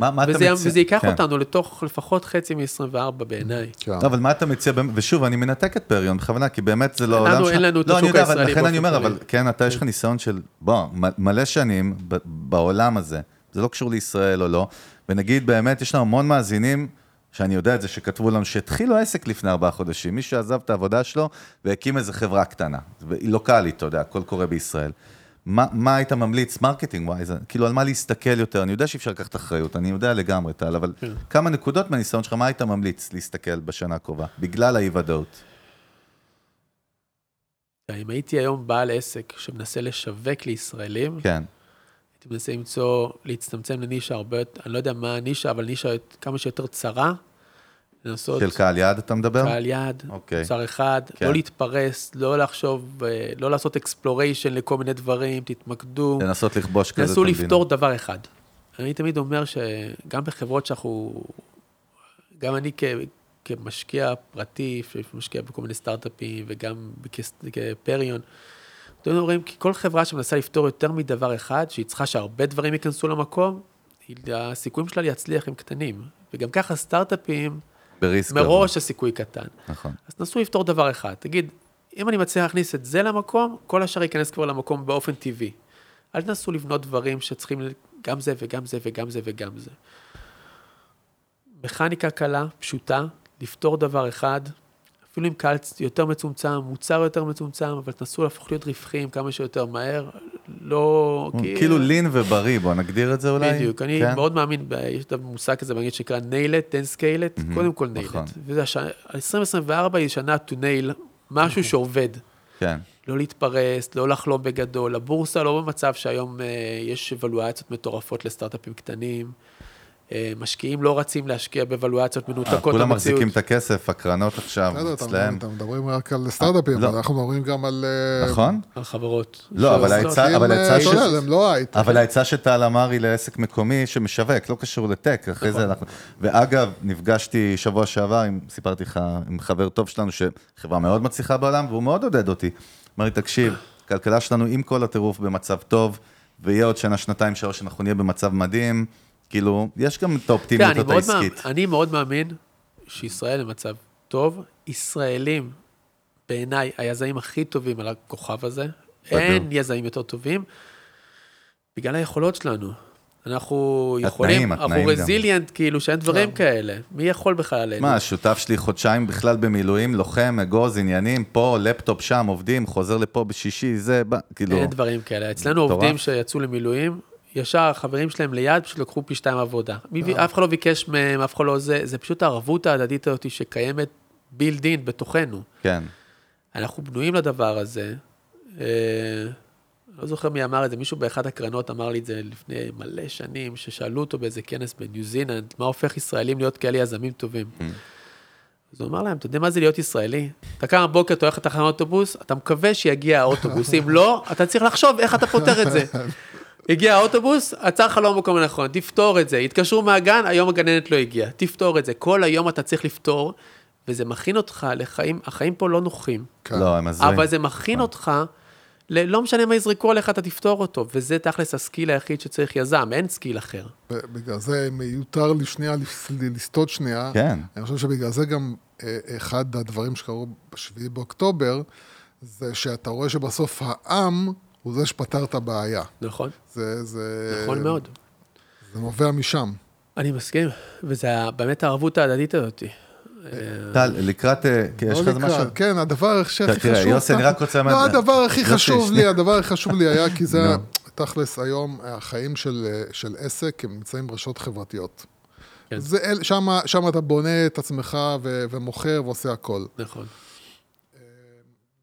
S1: מה מה אתה
S3: וזה,
S1: מציע?
S3: וזה ייקח
S1: כן.
S3: אותנו לתוך לפחות חצי מ-24 בעיניי.
S2: כן.
S1: לא, אבל מה אתה מציע, ושוב, אני מנתק את פריון בכוונה, כי באמת זה לא
S3: לנו
S1: העולם שלך.
S3: אין לנו את
S1: לא, אני
S3: השוק
S1: יודע, אבל
S3: הישראלי
S1: לכן אני אומר. אבל כן, אתה, יש לך ניסיון של, בוא, מלא שנים ב- בעולם הזה, זה לא קשור לישראל או לא, ונגיד, באמת, יש לנו המון מאזינים, שאני יודע את זה, שכתבו לנו שהתחילו עסק לפני ארבעה חודשים, מישהו עזב את העבודה שלו והקים איזה חברה קטנה, לוקאלית, אתה יודע, הכל קורה בישראל. מה, מה היית ממליץ, marketing wise, כאילו על מה להסתכל יותר, אני יודע שאי אפשר לקחת אחריות, אני יודע לגמרי, טל, אבל
S3: כן.
S1: כמה נקודות מהניסיון שלך, מה היית ממליץ להסתכל בשנה הקרובה, בגלל האי-ודאות?
S3: אם הייתי היום בעל עסק שמנסה לשווק לישראלים,
S1: כן,
S3: הייתי מנסה למצוא, להצטמצם לנישה הרבה יותר, אני לא יודע מה הנישה, אבל נישה כמה שיותר צרה, לנסות
S1: של קהל יעד אתה מדבר?
S3: קהל יעד,
S1: אוקיי.
S3: מוצר אחד,
S1: כן.
S3: לא להתפרס, לא לחשוב, אה, לא לעשות exploration לכל מיני דברים, תתמקדו,
S1: לנסות לכבוש כזה את
S3: תנסו
S1: המדינה.
S3: לפתור דבר אחד. אני תמיד אומר שגם בחברות שאנחנו, גם אני כ, כמשקיע פרטי, שמשקיע בכל מיני סטארט-אפים, וגם כס- כפריון, אתם אומרים, כי כל חברה שמנסה לפתור יותר מדבר אחד, שהיא צריכה שהרבה דברים ייכנסו למקום, הסיכויים שלה להצליח הם קטנים. וגם ככה סטארט-אפים,
S1: בריסק גבוה.
S3: מראש הסיכוי קטן.
S1: נכון.
S3: אז תנסו לפתור דבר אחד. תגיד, אם אני מצליח להכניס את זה למקום, כל השאר ייכנס כבר למקום באופן טבעי. אל תנסו לבנות דברים שצריכים גם זה וגם זה וגם זה וגם זה. מכניקה קלה, פשוטה, לפתור דבר אחד, אפילו עם קהל יותר מצומצם, מוצר יותר מצומצם, אבל תנסו להפוך להיות רווחיים כמה שיותר מהר. לא...
S1: כאילו לין ובריא, בוא נגדיר את זה אולי?
S3: בדיוק, אני
S1: כן?
S3: מאוד מאמין, יש את המושג הזה באנגלית שנקרא nail it, then scale it, קודם כל nail
S1: נכון.
S3: it. וזה השנה, 2024 היא שנה to nail, משהו שעובד.
S1: כן.
S3: לא להתפרס, לא לחלום בגדול. הבורסה לא במצב שהיום אה, יש אבלואציות מטורפות לסטארט-אפים קטנים. אה, משקיעים לא רצים להשקיע באבלואציות מנותקות
S1: אה, כולם
S3: במציאות.
S1: מחזיקים את הכסף, הקרנות עכשיו, אצלהם.
S2: אתם מדברים רק על סטארט-אפים,
S1: לא.
S2: אבל אנחנו מדברים גם על... אה,
S1: נכון?
S3: על חברות.
S1: לא, אבל ההיצע- ההצעה
S2: לא הייטק.
S1: אבל העצה שטל אמר היא לעסק מקומי שמשווק, לא קשור לטק, אחרי
S3: נכון.
S1: זה אנחנו... ואגב, נפגשתי שבוע שעבר, עם, סיפרתי לך, עם חבר טוב שלנו, שחברה מאוד מצליחה בעולם, והוא מאוד עודד אותי. אמר לי, תקשיב, הכלכלה שלנו עם כל הטירוף במצב טוב, ויהיה עוד שנה, שנתיים, שלוש, שאנחנו נהיה במצב מדהים. כאילו, יש גם את
S3: כן,
S1: האופטימיות
S3: מאמין,
S1: העסקית.
S3: אני מאוד מאמין שישראל במצב טוב. ישראלים, בעיניי, היזמים הכי טובים על הכוכב הזה. אין יזמים יותר טובים, בגלל היכולות שלנו. אנחנו יכולים, אנחנו
S1: התנאים גם.
S3: רזיליאנט, כאילו שאין דברים כאלה. מי יכול בכלל עלינו?
S1: מה, השותף שלי חודשיים בכלל במילואים, לוחם, אגוז, עניינים, פה, לפטופ שם, עובדים, חוזר לפה בשישי, זה, בא, כאילו...
S3: אין דברים כאלה. אצלנו. עובדים שיצאו למילואים, ישר החברים שלהם ליד פשוט לקחו פי שתיים עבודה. מי- אף אחד לא ביקש מהם, אף אחד לא זה, זה פשוט הערבות ההדדית הזאת שקיימת בילד אין בתוכנו.
S1: כן.
S3: אנחנו בנויים לדבר הזה. אה, לא זוכר מי אמר את זה, מישהו באחת הקרנות אמר לי את זה לפני מלא שנים, ששאלו אותו באיזה כנס בניו זילנד, מה הופך ישראלים להיות כאלה יזמים טובים. אז הוא אמר להם, אתה יודע מה זה להיות ישראלי? אתה קם בבוקר, אתה הולך לתחנת אוטובוס, אתה מקווה שיגיע האוטובוס, אם לא, אתה צריך לחשוב איך אתה פותר את זה. [laughs] הגיע האוטובוס, עצר לך לא במקום הנכון, תפתור את זה. התקשרו מהגן, היום הגננת לא הגיעה, תפתור את זה. כל היום אתה צריך לפתור, וזה מכין אותך לחיים, החיים פה לא נוחים,
S2: כן.
S1: לא, הם הזויים.
S3: אבל זה מכין אותך, ל- לא משנה מה יזרקו עליך, אתה תפתור אותו, וזה תכלס ה skill היחיד שצריך יזם, אין skill אחר.
S2: בגלל זה מותר לי שנייה לס- לסטות שנייה.
S1: כן.
S2: אני חושב שבגלל זה גם אה, אחד הדברים שקרו ב-7 באוקטובר, זה שאתה רואה שבסוף העם הוא זה שפתר את הבעיה.
S3: נכון?
S2: זה, זה...
S3: נכון מאוד.
S2: זה נובע משם.
S3: אני מסכים, וזה באמת הערבות ההדדית הזאת.
S1: טל, לקראת, אה, כי יש לך
S2: לא
S1: משהו?
S2: כן, הדבר שהכי
S1: תראה,
S2: חשוב...
S1: יוסי, אני רק רוצה
S2: לא, הדבר הכי חשוב לי. הדבר הכי חשוב לי היה, כי זה. תכלס, היום החיים של, אה, של עסק, הם נמצאים ברשתות חברתיות.
S3: כן.
S2: זה, אל- שמה, שמה אתה בונה את עצמך ומוכר ועושה הכל.
S3: נכון.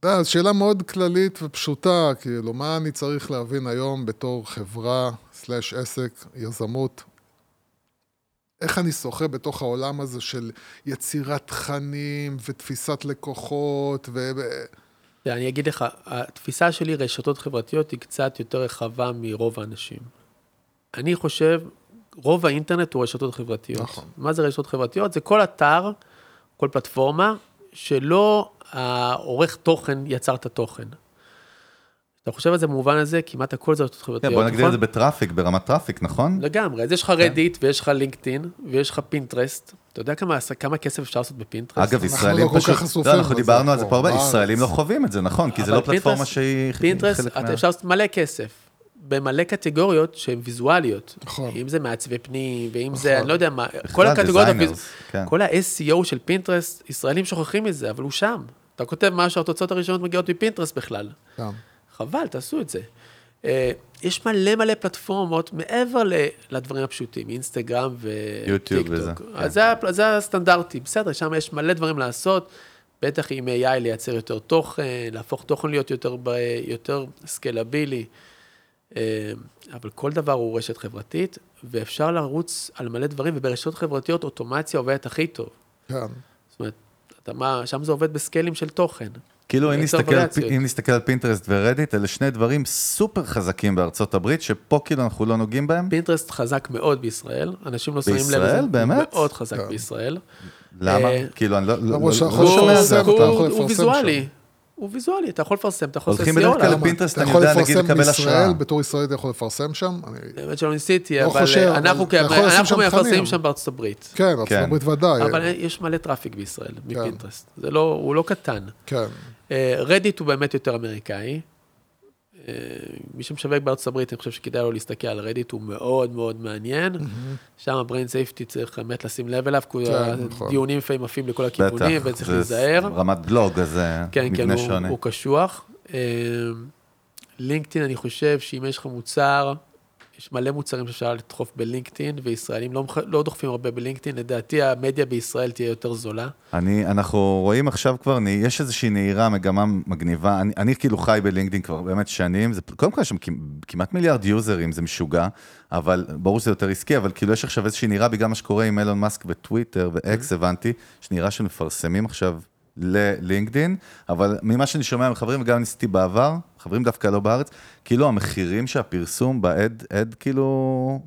S2: יודע, זו שאלה מאוד כללית ופשוטה, כאילו, מה אני צריך להבין היום בתור חברה, סלאש עסק, יזמות? איך אני שוחה בתוך העולם הזה של יצירת תכנים ותפיסת לקוחות ו...
S3: אני אגיד לך, התפיסה שלי, רשתות חברתיות, היא קצת יותר רחבה מרוב האנשים. אני חושב, רוב האינטרנט הוא רשתות חברתיות.
S2: נכון.
S3: מה זה רשתות חברתיות? זה כל אתר, כל פלטפורמה, שלא העורך תוכן יצר את התוכן. אתה חושב על זה במובן הזה, כמעט הכל זה רשתות
S1: כן,
S3: חברתיות,
S1: בוא נגדיר את
S3: נכון?
S1: זה בטראפיק, ברמת traffic, נכון?
S3: לגמרי, אז יש לך Reddit, ויש לך LinkedIn, ויש לך Pinterest. אתה יודע כמה, כסף אפשר לעשות ב Pinterest?
S1: אגב,
S2: אנחנו
S1: ישראלים
S2: לא כל
S1: פשוט,
S2: כך חשופים
S1: לא, אנחנו דיברנו על זה
S2: פה,
S1: הרבה. ישראלים לא חווים את זה, נכון, כי זה לא פלטפורמה
S3: פינטרסט-
S1: שהיא
S3: Pinterest,
S1: חלק מה...
S3: אפשר לעשות מלא כסף, במלא קטגוריות שהן ויזואליות.
S2: נכון.
S3: אם זה מעצבי פנים, ואם זה,
S2: נכון.
S3: אני לא יודע מה, כל הקטגוריות, הוויז-
S1: כן.
S3: כל ה-SEO של Pinterest, ישראלים שוכחים מזה, אבל הוא שם. אתה כותב משהו, התוצאות הראשונות מגיעות מ Pinterest בכלל.
S2: גם.
S3: חבל, תעשו את זה. אה, יש מלא מלא פלטפורמות מעבר ל- לדברים הפשוטים, אינסטגרם וטיקטוק.
S1: וזה,
S3: אז
S1: כן.
S3: זה, זה הסטנדרטי, בסדר, שם יש מלא דברים לעשות, בטח עם AI לייצר יותר תוכן, להפוך תוכן להיות יותר, ב- יותר סקלבילי, אבל כל דבר הוא רשת חברתית, ואפשר לרוץ על מלא דברים, וברשתות חברתיות אוטומציה עובדת הכי טוב.
S2: כן.
S3: זאת אומרת, אתה, מה, שם זה עובד בסקיילים של תוכן.
S1: כאילו, אם נסתכל, על,
S3: וריאציות.
S1: אם נסתכל על Pinterest ו Reddit, אלה שני דברים סופר חזקים בארצות הברית, שפה כאילו אנחנו לא נוגעים בהם.
S3: Pinterest חזק מאוד בישראל, אנשים לא שמים לב לזה.
S1: בישראל? באמת?
S3: מאוד חזק
S2: כן.
S3: בישראל.
S1: למה?
S3: אה,
S1: כאילו, אני לא, לא, לא, לא שומע זה.
S3: הוא- ויזואלי.
S2: שם.
S3: הוא ויזואלי, אתה יכול לפרסם, אתה יכול לעשות
S1: הולכים
S3: SEO
S1: בדרך כלל.
S3: ל
S1: Pinterest,
S2: אתה
S1: אני
S2: יכול
S1: יודע, נגיד,
S2: לפרסם
S1: לקבל השראה.
S2: בתור ישראלי אתה יכול לפרסם שם?
S3: באמת שלא ניסיתי, אבל אה,
S2: אבל
S3: אנחנו
S2: אתה יכול
S3: כ-
S2: לשים
S3: אנחנו
S2: שם
S3: מפרסמים. שם בארצות הברית.
S2: כן, ארצות
S1: כן.
S2: הברית ודאי.
S3: אבל יש מלא traffic בישראל מ Pinterest. לא, הוא לא קטן.
S2: כן.
S3: Reddit הוא באמת יותר אמריקאי. מי שמשווק בארצות הברית, אני חושב שכדאי לו להסתכל על Reddit, הוא מאוד מאוד מעניין. שם ה- brand safety צריך באמת לשים לב אליו, כי
S2: כן, נכון.
S3: הדיונים לפעמים עפים לכל הכיוונים, וצריך
S1: זה
S3: להיזהר.
S1: רמת בלוג, אז
S3: כן, כן,
S1: מבנה
S3: הוא,
S1: שונה.
S3: הוא קשוח. אה, LinkedIn, אני חושב שאם יש לך מוצר, יש מלא מוצרים שאפשר לדחוף ב LinkedIn, וישראלים לא, לא דוחפים הרבה ב LinkedIn. לדעתי המדיה בישראל תהיה יותר זולה.
S1: אני, אנחנו רואים עכשיו כבר, יש איזושהי נהירה, מגמה מגניבה. אני, אני כאילו חי בלינקדאין כבר באמת שנים, זה, קודם כל יש שם כמ- כמעט מיליארד יוזרים, זה משוגע, אבל ברור שזה יותר עסקי, אבל כאילו יש עכשיו איזושהי נהירה בגלל מה שקורה עם אילון מאסק וטוויטר ואקס, הבנתי, יש נהירה שמפרסמים עכשיו ללינקדאין, אבל ממה שאני שומע מחברים, וגם ניסיתי בעבר, חברים דווקא לא בארץ, כאילו המחירים שהפרסום באד, אד כאילו,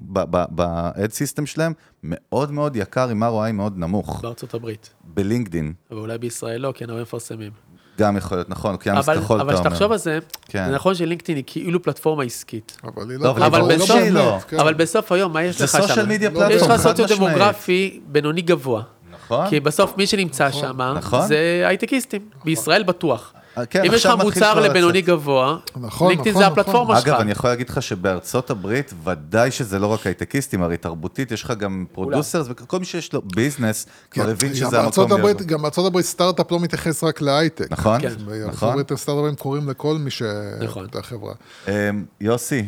S1: באד סיסטם שלהם, מאוד מאוד יקר, עם ROI מאוד נמוך.
S3: בארצות הברית.
S1: בלינקדין,
S3: אבל אולי בישראל לא, כי אין הרבה מפרסמים.
S1: גם יכול להיות, נכון, אוקיינוס
S3: אבל
S1: כחול,
S3: אבל
S1: אתה אומר.
S3: כשתחשוב על זה,
S1: כן.
S3: זה נכון שלינקדאין היא כאילו פלטפורמה עסקית.
S2: אבל היא
S1: לא,
S2: לא...
S1: אבל
S3: אבל בסוף-
S1: לא.
S2: כן.
S3: אבל בסוף היום, מה יש
S1: זה
S3: לך שם?
S1: סושיאל מדיה
S2: לא,
S1: פלטפורם,
S3: יש לך
S1: חד
S3: סוציו-דמוגרפי בינוני גבוה.
S1: נכון?
S3: כי בסוף מי שנמצא שם,
S1: נכון.
S3: זה הייטקיסטים. בישראל בטוח.
S1: אה, כן,
S3: אם יש לך מוצר
S1: כבר
S3: לבינוני. גבוה,
S2: נכון,
S3: לינקדאין
S2: נכון,
S3: זה
S2: נכון.
S3: הפלטפורמה שלך.
S1: אגב, אני יכול להגיד לך שבארצות הברית, ודאי שזה לא רק הייטקיסטים, הרי תרבותית, יש לך גם producers, וכל מי שיש לו business, כבר
S2: כן,
S1: הבין
S2: גם
S1: שזה
S2: בארצות
S1: המקום
S2: הברית-
S1: להיות.
S2: גם בארצות הברית סטארט-אפ לא מתייחס רק להייטק.
S1: נכון?
S3: כן.
S2: בארצות
S1: נכון?
S2: הברית סטארט-אפים קוראים לכל מי ש...
S3: נכון.
S2: החברה.
S1: אמ, יוסי,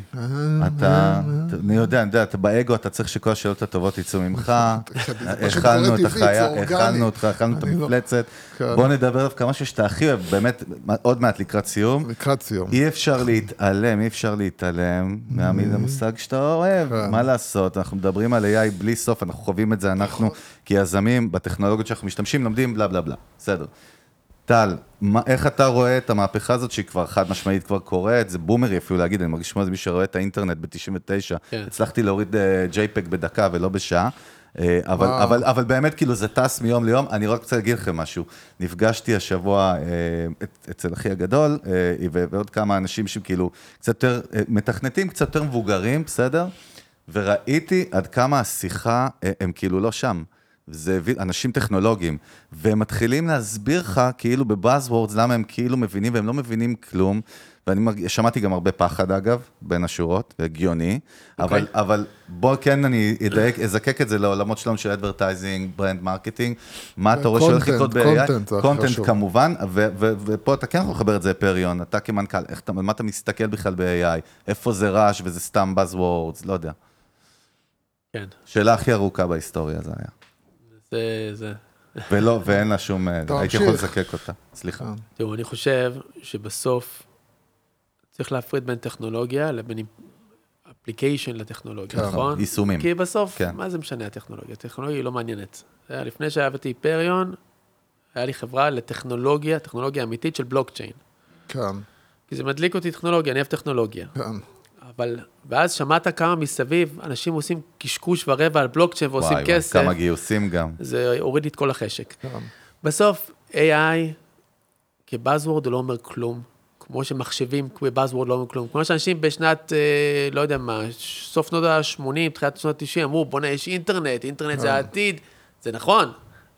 S1: אתה, אני יודע, אני יודע, אתה באגו, אתה צריך שכל השאלות הטובות יצאו ממך. [laughs] אכלנו
S2: קורה
S1: את החיה. אכלנו אותך, אכלנו את
S2: לא-
S1: המפלצת.
S2: כן.
S1: בוא נדבר דווקא משהו שאתה הכי אוהב, באמת, עוד מעט לקראת סיום.
S2: לקראת סיום.
S1: אי אפשר להתעלם, אי אפשר להתעלם מהמיל המושג שאתה אוהב,
S2: כן.
S1: מה לעשות, אנחנו מדברים על AI בלי סוף, אנחנו חווים את זה אנחנו כיזמים, בטכנולוגיות שאנחנו משתמשים, לומדים בלה בלה בלה, בסדר. טל, מה- איך אתה רואה את המהפכה הזאת שהיא כבר חד משמעית כבר קורית, זה בומרי אפילו להגיד, אני מרגיש כמו איזה מי שרואה את האינטרנט ב-99,
S3: כן.
S1: הצלחתי להוריד אה, JPEG בדקה ולא בשעה. אה, אבל. אבל, אבל באמת, כאילו, זה טס מיום ליום. אני רק רוצה להגיד לכם משהו. נפגשתי השבוע אה, אצל אחי הגדול, אה, ועוד כמה אנשים שכאילו קצת יותר, מתכנתים קצת יותר מבוגרים, בסדר? וראיתי עד כמה השיחה, הם כאילו לא שם. זה הביא- אנשים טכנולוגיים, והם מתחילים להסביר לך, כאילו ב buzzwords, למה הם כאילו מבינים והם לא מבינים כלום. ואני מרג... שמעתי גם הרבה פחד, אגב, בין השורות, הגיוני, אבל, אבל בוא כן אני אדייק, אזקק את זה לעולמות שלנו של advertising, brand marketing, מה אתה רואה שהולך לקרות ב-AI?
S2: קונטנט.
S1: כמובן, ו- ו- ופה אתה כן יכול לחבר את זה לפריון, אתה כמנכ"ל, איך אתה, מה אתה מסתכל בכלל ב-AI? איפה זה רעש וזה סתם Buzzwords, לא יודע.
S3: כן,
S1: שאלה הכי ארוכה בהיסטוריה זה היה.
S3: זה, זה.
S1: ולא, ואין לה שום, אה. הייתי יכול לזקק אותה, סליחה.
S2: כן.
S3: תראו, אני חושב שבסוף צריך להפריד בין טכנולוגיה לבין אפליקיישן לטכנולוגיה,
S2: כן,
S3: נכון?
S1: יישומים.
S3: כי בסוף,
S1: כן.
S3: מה זה משנה הטכנולוגיה? הטכנולוגיה היא לא מעניינת. לפני שעבדתי היפריון, היה לי חברה לטכנולוגיה, טכנולוגיה אמיתית של בלוקצ'יין.
S2: כן,
S3: כי זה מדליק אותי טכנולוגיה, אני אוהב טכנולוגיה.
S2: כן.
S3: אבל, ואז שמעת כמה מסביב, אנשים עושים קשקוש ורבע על בלוקצ'יין ועושים
S1: וואי, וואי,
S3: כסף,
S1: כמה גיוסים גם.
S3: זה הוריד לי את כל החשק.
S2: כן.
S3: בסוף, AI כבאזוורד הוא לא אומר כלום, כמו שמחשבים כבאזוורד לא אומר כלום. כמו שאנשים בשנת, אה, לא יודע מה, סוף שנות ה-80, תחילת שנות ה-90, אמרו, בוא'נה, יש אינטרנט, אינטרנט זה העתיד. זה נכון,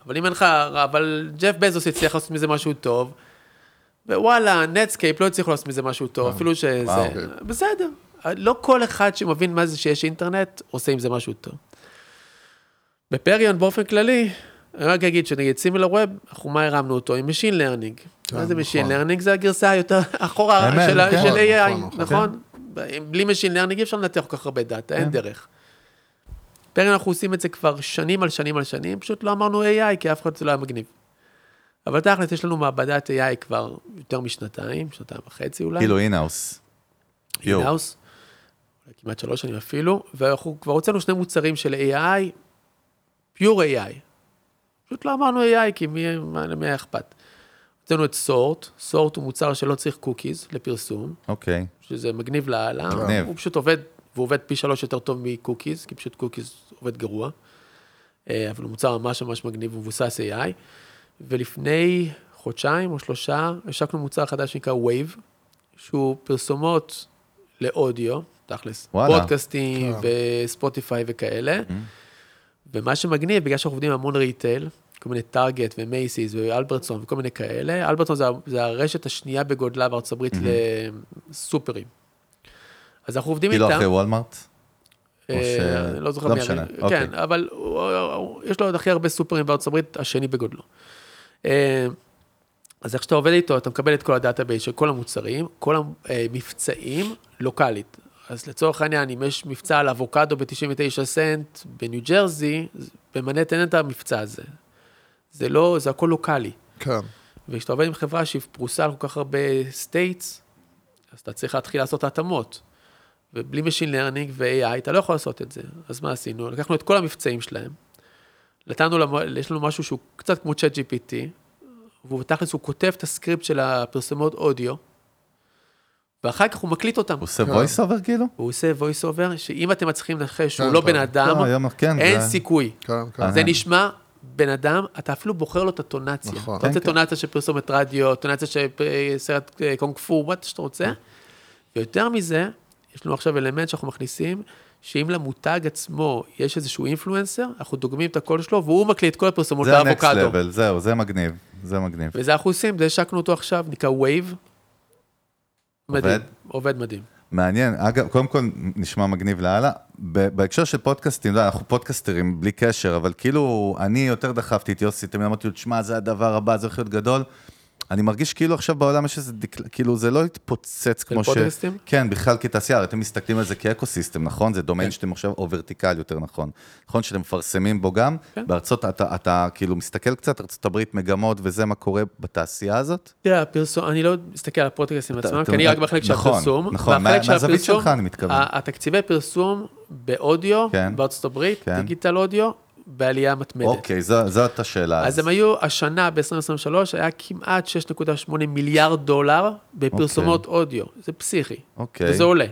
S3: אבל אם אין לך, אבל ג'ף בזוס הצליח לעשות מזה משהו טוב, ווואלה, Netscape לא הצליחו לעשות מזה משהו טוב, אפילו שזה... בסדר. לא כל אחד שמבין מה זה שיש אינטרנט, עושה עם זה משהו טוב. בפריון באופן כללי, אני רק אגיד שנגיד SimilarWeb, אנחנו מה הרמנו אותו? עם Machine Learning.
S2: כן,
S3: מה זה Machine
S2: נכון.
S3: Learning? זה הגרסה היותר אחורה של
S1: כן.
S3: AI,
S2: נכון,
S3: נכון? בלי Machine Learning אי אפשר לנתח כל כך הרבה data, אין דרך. פריון אנחנו עושים את זה כבר שנים על שנים על שנים, פשוט לא אמרנו AI, כי אף אחד זה לא היה מגניב. אבל תכל'ס, יש לנו מעבדת AI כבר יותר משנתיים, שנתיים וחצי אולי.
S1: כאילו
S3: in-house. in-house, כמעט שלוש שנים אפילו, ואנחנו כבר הוצאנו שני מוצרים של AI, pure AI. פשוט לא אמרנו AI, כי מי, מה, למי היה אכפת. הוצאנו את SORT, SORT הוא מוצר שלא צריך cookies לפרסום,
S1: אוקיי.
S3: שזה מגניב לאללה.
S1: מגניב.
S3: הוא פשוט עובד, והוא עובד פי שלוש יותר טוב מ cookies, כי פשוט cookies עובד גרוע. אה, אבל הוא מוצר ממש ממש מגניב ומבוסס AI. ולפני חודשיים או שלושה, השקנו מוצר חדש שנקרא Wave, שהוא פרסומות לאודיו, תכלס,
S1: וואלה.
S3: פודקאסטים ו Spotify וכאלה. ומה שמגניב, בגלל שאנחנו עובדים המון retail, כל מיני Target ו Macy's ו Albertsons וכל מיני כאלה, Albertsons זה, זה הרשת השנייה בגודלה בארצות הברית לסופרים. אז אנחנו עובדים
S1: כאילו
S3: איתם.
S1: אחרי Walmart? או
S3: אה, אני לא זוכר
S1: לא
S3: מי
S1: משנה,
S3: אני-
S1: אוקיי.
S3: כן, אבל יש לו עוד הכי הרבה סופרים בארצות הברית, השני בגודלו. אז איך שאתה עובד איתו, אתה מקבל את כל ה database של כל המוצרים, כל המבצעים, לוקאלית. אז לצורך העניין, אם יש מבצע על אבוקדו ב-99 סנט בניו ג'רזי, במנהטן אין את המבצע הזה. זה לא, זה הכל לוקאלי.
S2: כן.
S3: וכשאתה עובד עם חברה שהיא פרוסה על כל כך הרבה states, אז אתה צריך להתחיל לעשות התאמות. ובלי Machine Learning ו-AI אתה לא יכול לעשות את זה. אז מה עשינו? לקחנו את כל המבצעים שלהם, נתנו, יש לנו משהו שהוא קצת כמו ChatGPT, והוא בתכלס, הוא כותב את ה script של הפרסומות אודיו, ואחר כך הוא מקליט אותם.
S1: הוא עושה voice over כאילו?
S3: הוא עושה voice over, שאם אתם מצליחים לנחש שהוא
S2: כן,
S3: לא
S2: כן.
S3: בן אדם,
S1: לא, כן,
S3: אין סיכוי. זה נשמע בן אדם, אתה אפילו בוחר לו את הטונציה.
S2: נכון.
S3: אתה רוצה. טונציה של פרסומת רדיו, טונציה של אה, סרט אה, קונג פו, מה שאתה רוצה. ויותר מזה, יש לנו עכשיו אלמנט שאנחנו מכניסים, שאם למותג עצמו יש איזשהו אינפלואנסר, אנחנו דוגמים את הקול שלו, והוא מקליט את כל הפרסומות
S1: זה ה-next
S3: לאבוקדו.
S1: level, זהו, זה מגניב, זה מגניב.
S3: וזה אנחנו עושים, זה השקנו אותו עכשיו, נקרא Wave. מדהים,
S1: עובד?
S3: עובד מדהים.
S1: מעניין, אגב, קודם כל נשמע מגניב לאללה. בהקשר של פודקאסטים, לא, אנחנו פודקאסטרים בלי קשר, אבל כאילו, אני יותר דחפתי את יוסי, תמיד אמרתי לו, תשמע, זה הדבר הבא, זה הולך להיות גדול. אני מרגיש כאילו עכשיו בעולם יש איזה, דיק- כאילו זה לא התפוצץ כמו ש...
S3: פודקאסטים?
S1: כן, בכלל כתעשייה, הרי אתם מסתכלים על זה כאקוסיסטם, נכון? זה דומיין שאתם עכשיו, או ורטיקל יותר נכון. נכון שאתם מפרסמים בו גם?
S3: כן.
S1: בארצות, אתה, אתה כאילו מסתכל קצת, ארצות הברית, מגמות וזה, מה קורה בתעשייה הזאת?
S3: תראה, הפרסום, אני לא מסתכל על הפודקאסטים עצמם, כי אני רק בחלק של
S1: נכון,
S3: הפרסום.
S1: נכון,
S3: של
S1: מהזווית שלך אני מתכוון.
S3: התקציבי פרסום באודיו,
S1: כן.
S3: בארצות הברית,
S1: כן.
S3: דיגיטל אודיו, בעלייה מתמדת.
S1: אוקיי, זו- זאת השאלה.
S3: אז הם היו, השנה ב-2023 היה כמעט 6.8 מיליארד דולר בפרסומות אודיו, זה פסיכי,
S1: אוקיי.
S3: וזה עולה.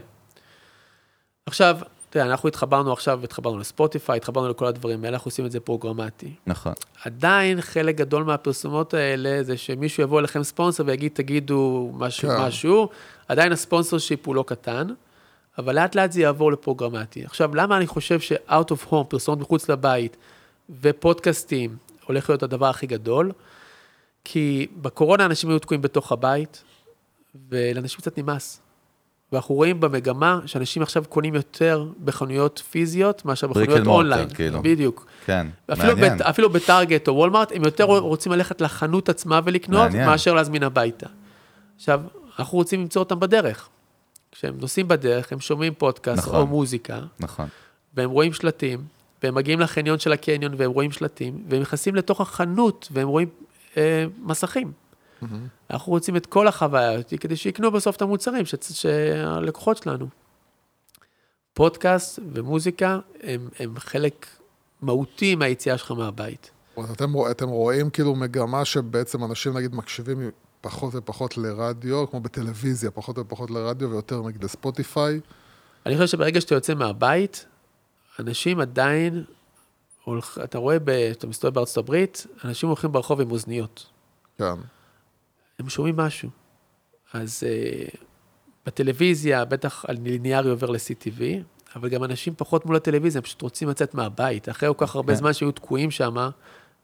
S3: עכשיו, תראה, אנחנו התחברנו עכשיו, התחברנו לספוטיפיי, התחברנו לכל הדברים האלה, אנחנו עושים את זה פרוגרמטי.
S1: נכון.
S3: עדיין חלק גדול מהפרסומות האלה זה שמישהו יבוא אליכם ספונסר ויגיד, תגידו משהו,
S2: כן.
S3: משהו, עדיין הספונסר שיפ הוא לא קטן, אבל לאט לאט זה יעבור לפרוגרמטי. עכשיו, למה אני חושב ש-out of home, פרסומות מחוץ לבית ופודקאסטים, הולך להיות הדבר הכי גדול? כי בקורונה אנשים היו תקועים בתוך הבית, ולאנשים קצת נמאס. ואנחנו רואים במגמה שאנשים עכשיו קונים יותר בחנויות פיזיות מאשר בחנויות אונליין.
S1: כאילו.
S3: בדיוק.
S1: כן,
S3: אפילו,
S1: מעניין.
S3: בת, אפילו בטארגט או וולמארט, הם יותר רוצים ללכת לחנות עצמה ולקנות,
S1: מעניין.
S3: מאשר להזמין הביתה. עכשיו, אנחנו רוצים למצוא אותם בדרך. כשהם נוסעים בדרך, הם שומעים פודקאסט
S1: נכון.
S3: או מוזיקה,
S1: נכון.
S3: והם רואים שלטים, והם מגיעים לחניון של הקניון והם רואים שלטים, והם נכנסים לתוך החנות והם רואים אה, מסכים. אנחנו רוצים את כל החוויה הזאת כדי שיקנו בסוף את המוצרים ש- שהלקוחות שלנו. פודקאסט ומוזיקה הם, הם חלק מהותי מהיציאה שלך מהבית.
S2: אתם, אתם רואים כאילו מגמה שבעצם אנשים נגיד מקשיבים פחות ופחות לרדיו, כמו בטלוויזיה, פחות ופחות לרדיו ויותר נגיד לספוטיפיי.
S3: אני חושב שברגע שאתה יוצא מהבית, אנשים עדיין, אתה רואה, ב, אתה מסתובב בארצות הברית, אנשים הולכים ברחוב עם אוזניות.
S2: כן.
S3: הם שומעים משהו. אז uh, בטלוויזיה, בטח הליניארי עובר ל-CTV, אבל גם אנשים פחות מול הטלוויזיה, הם פשוט רוצים לצאת מהבית. אחרי כל כך הרבה
S1: כן.
S3: זמן שהיו תקועים שם,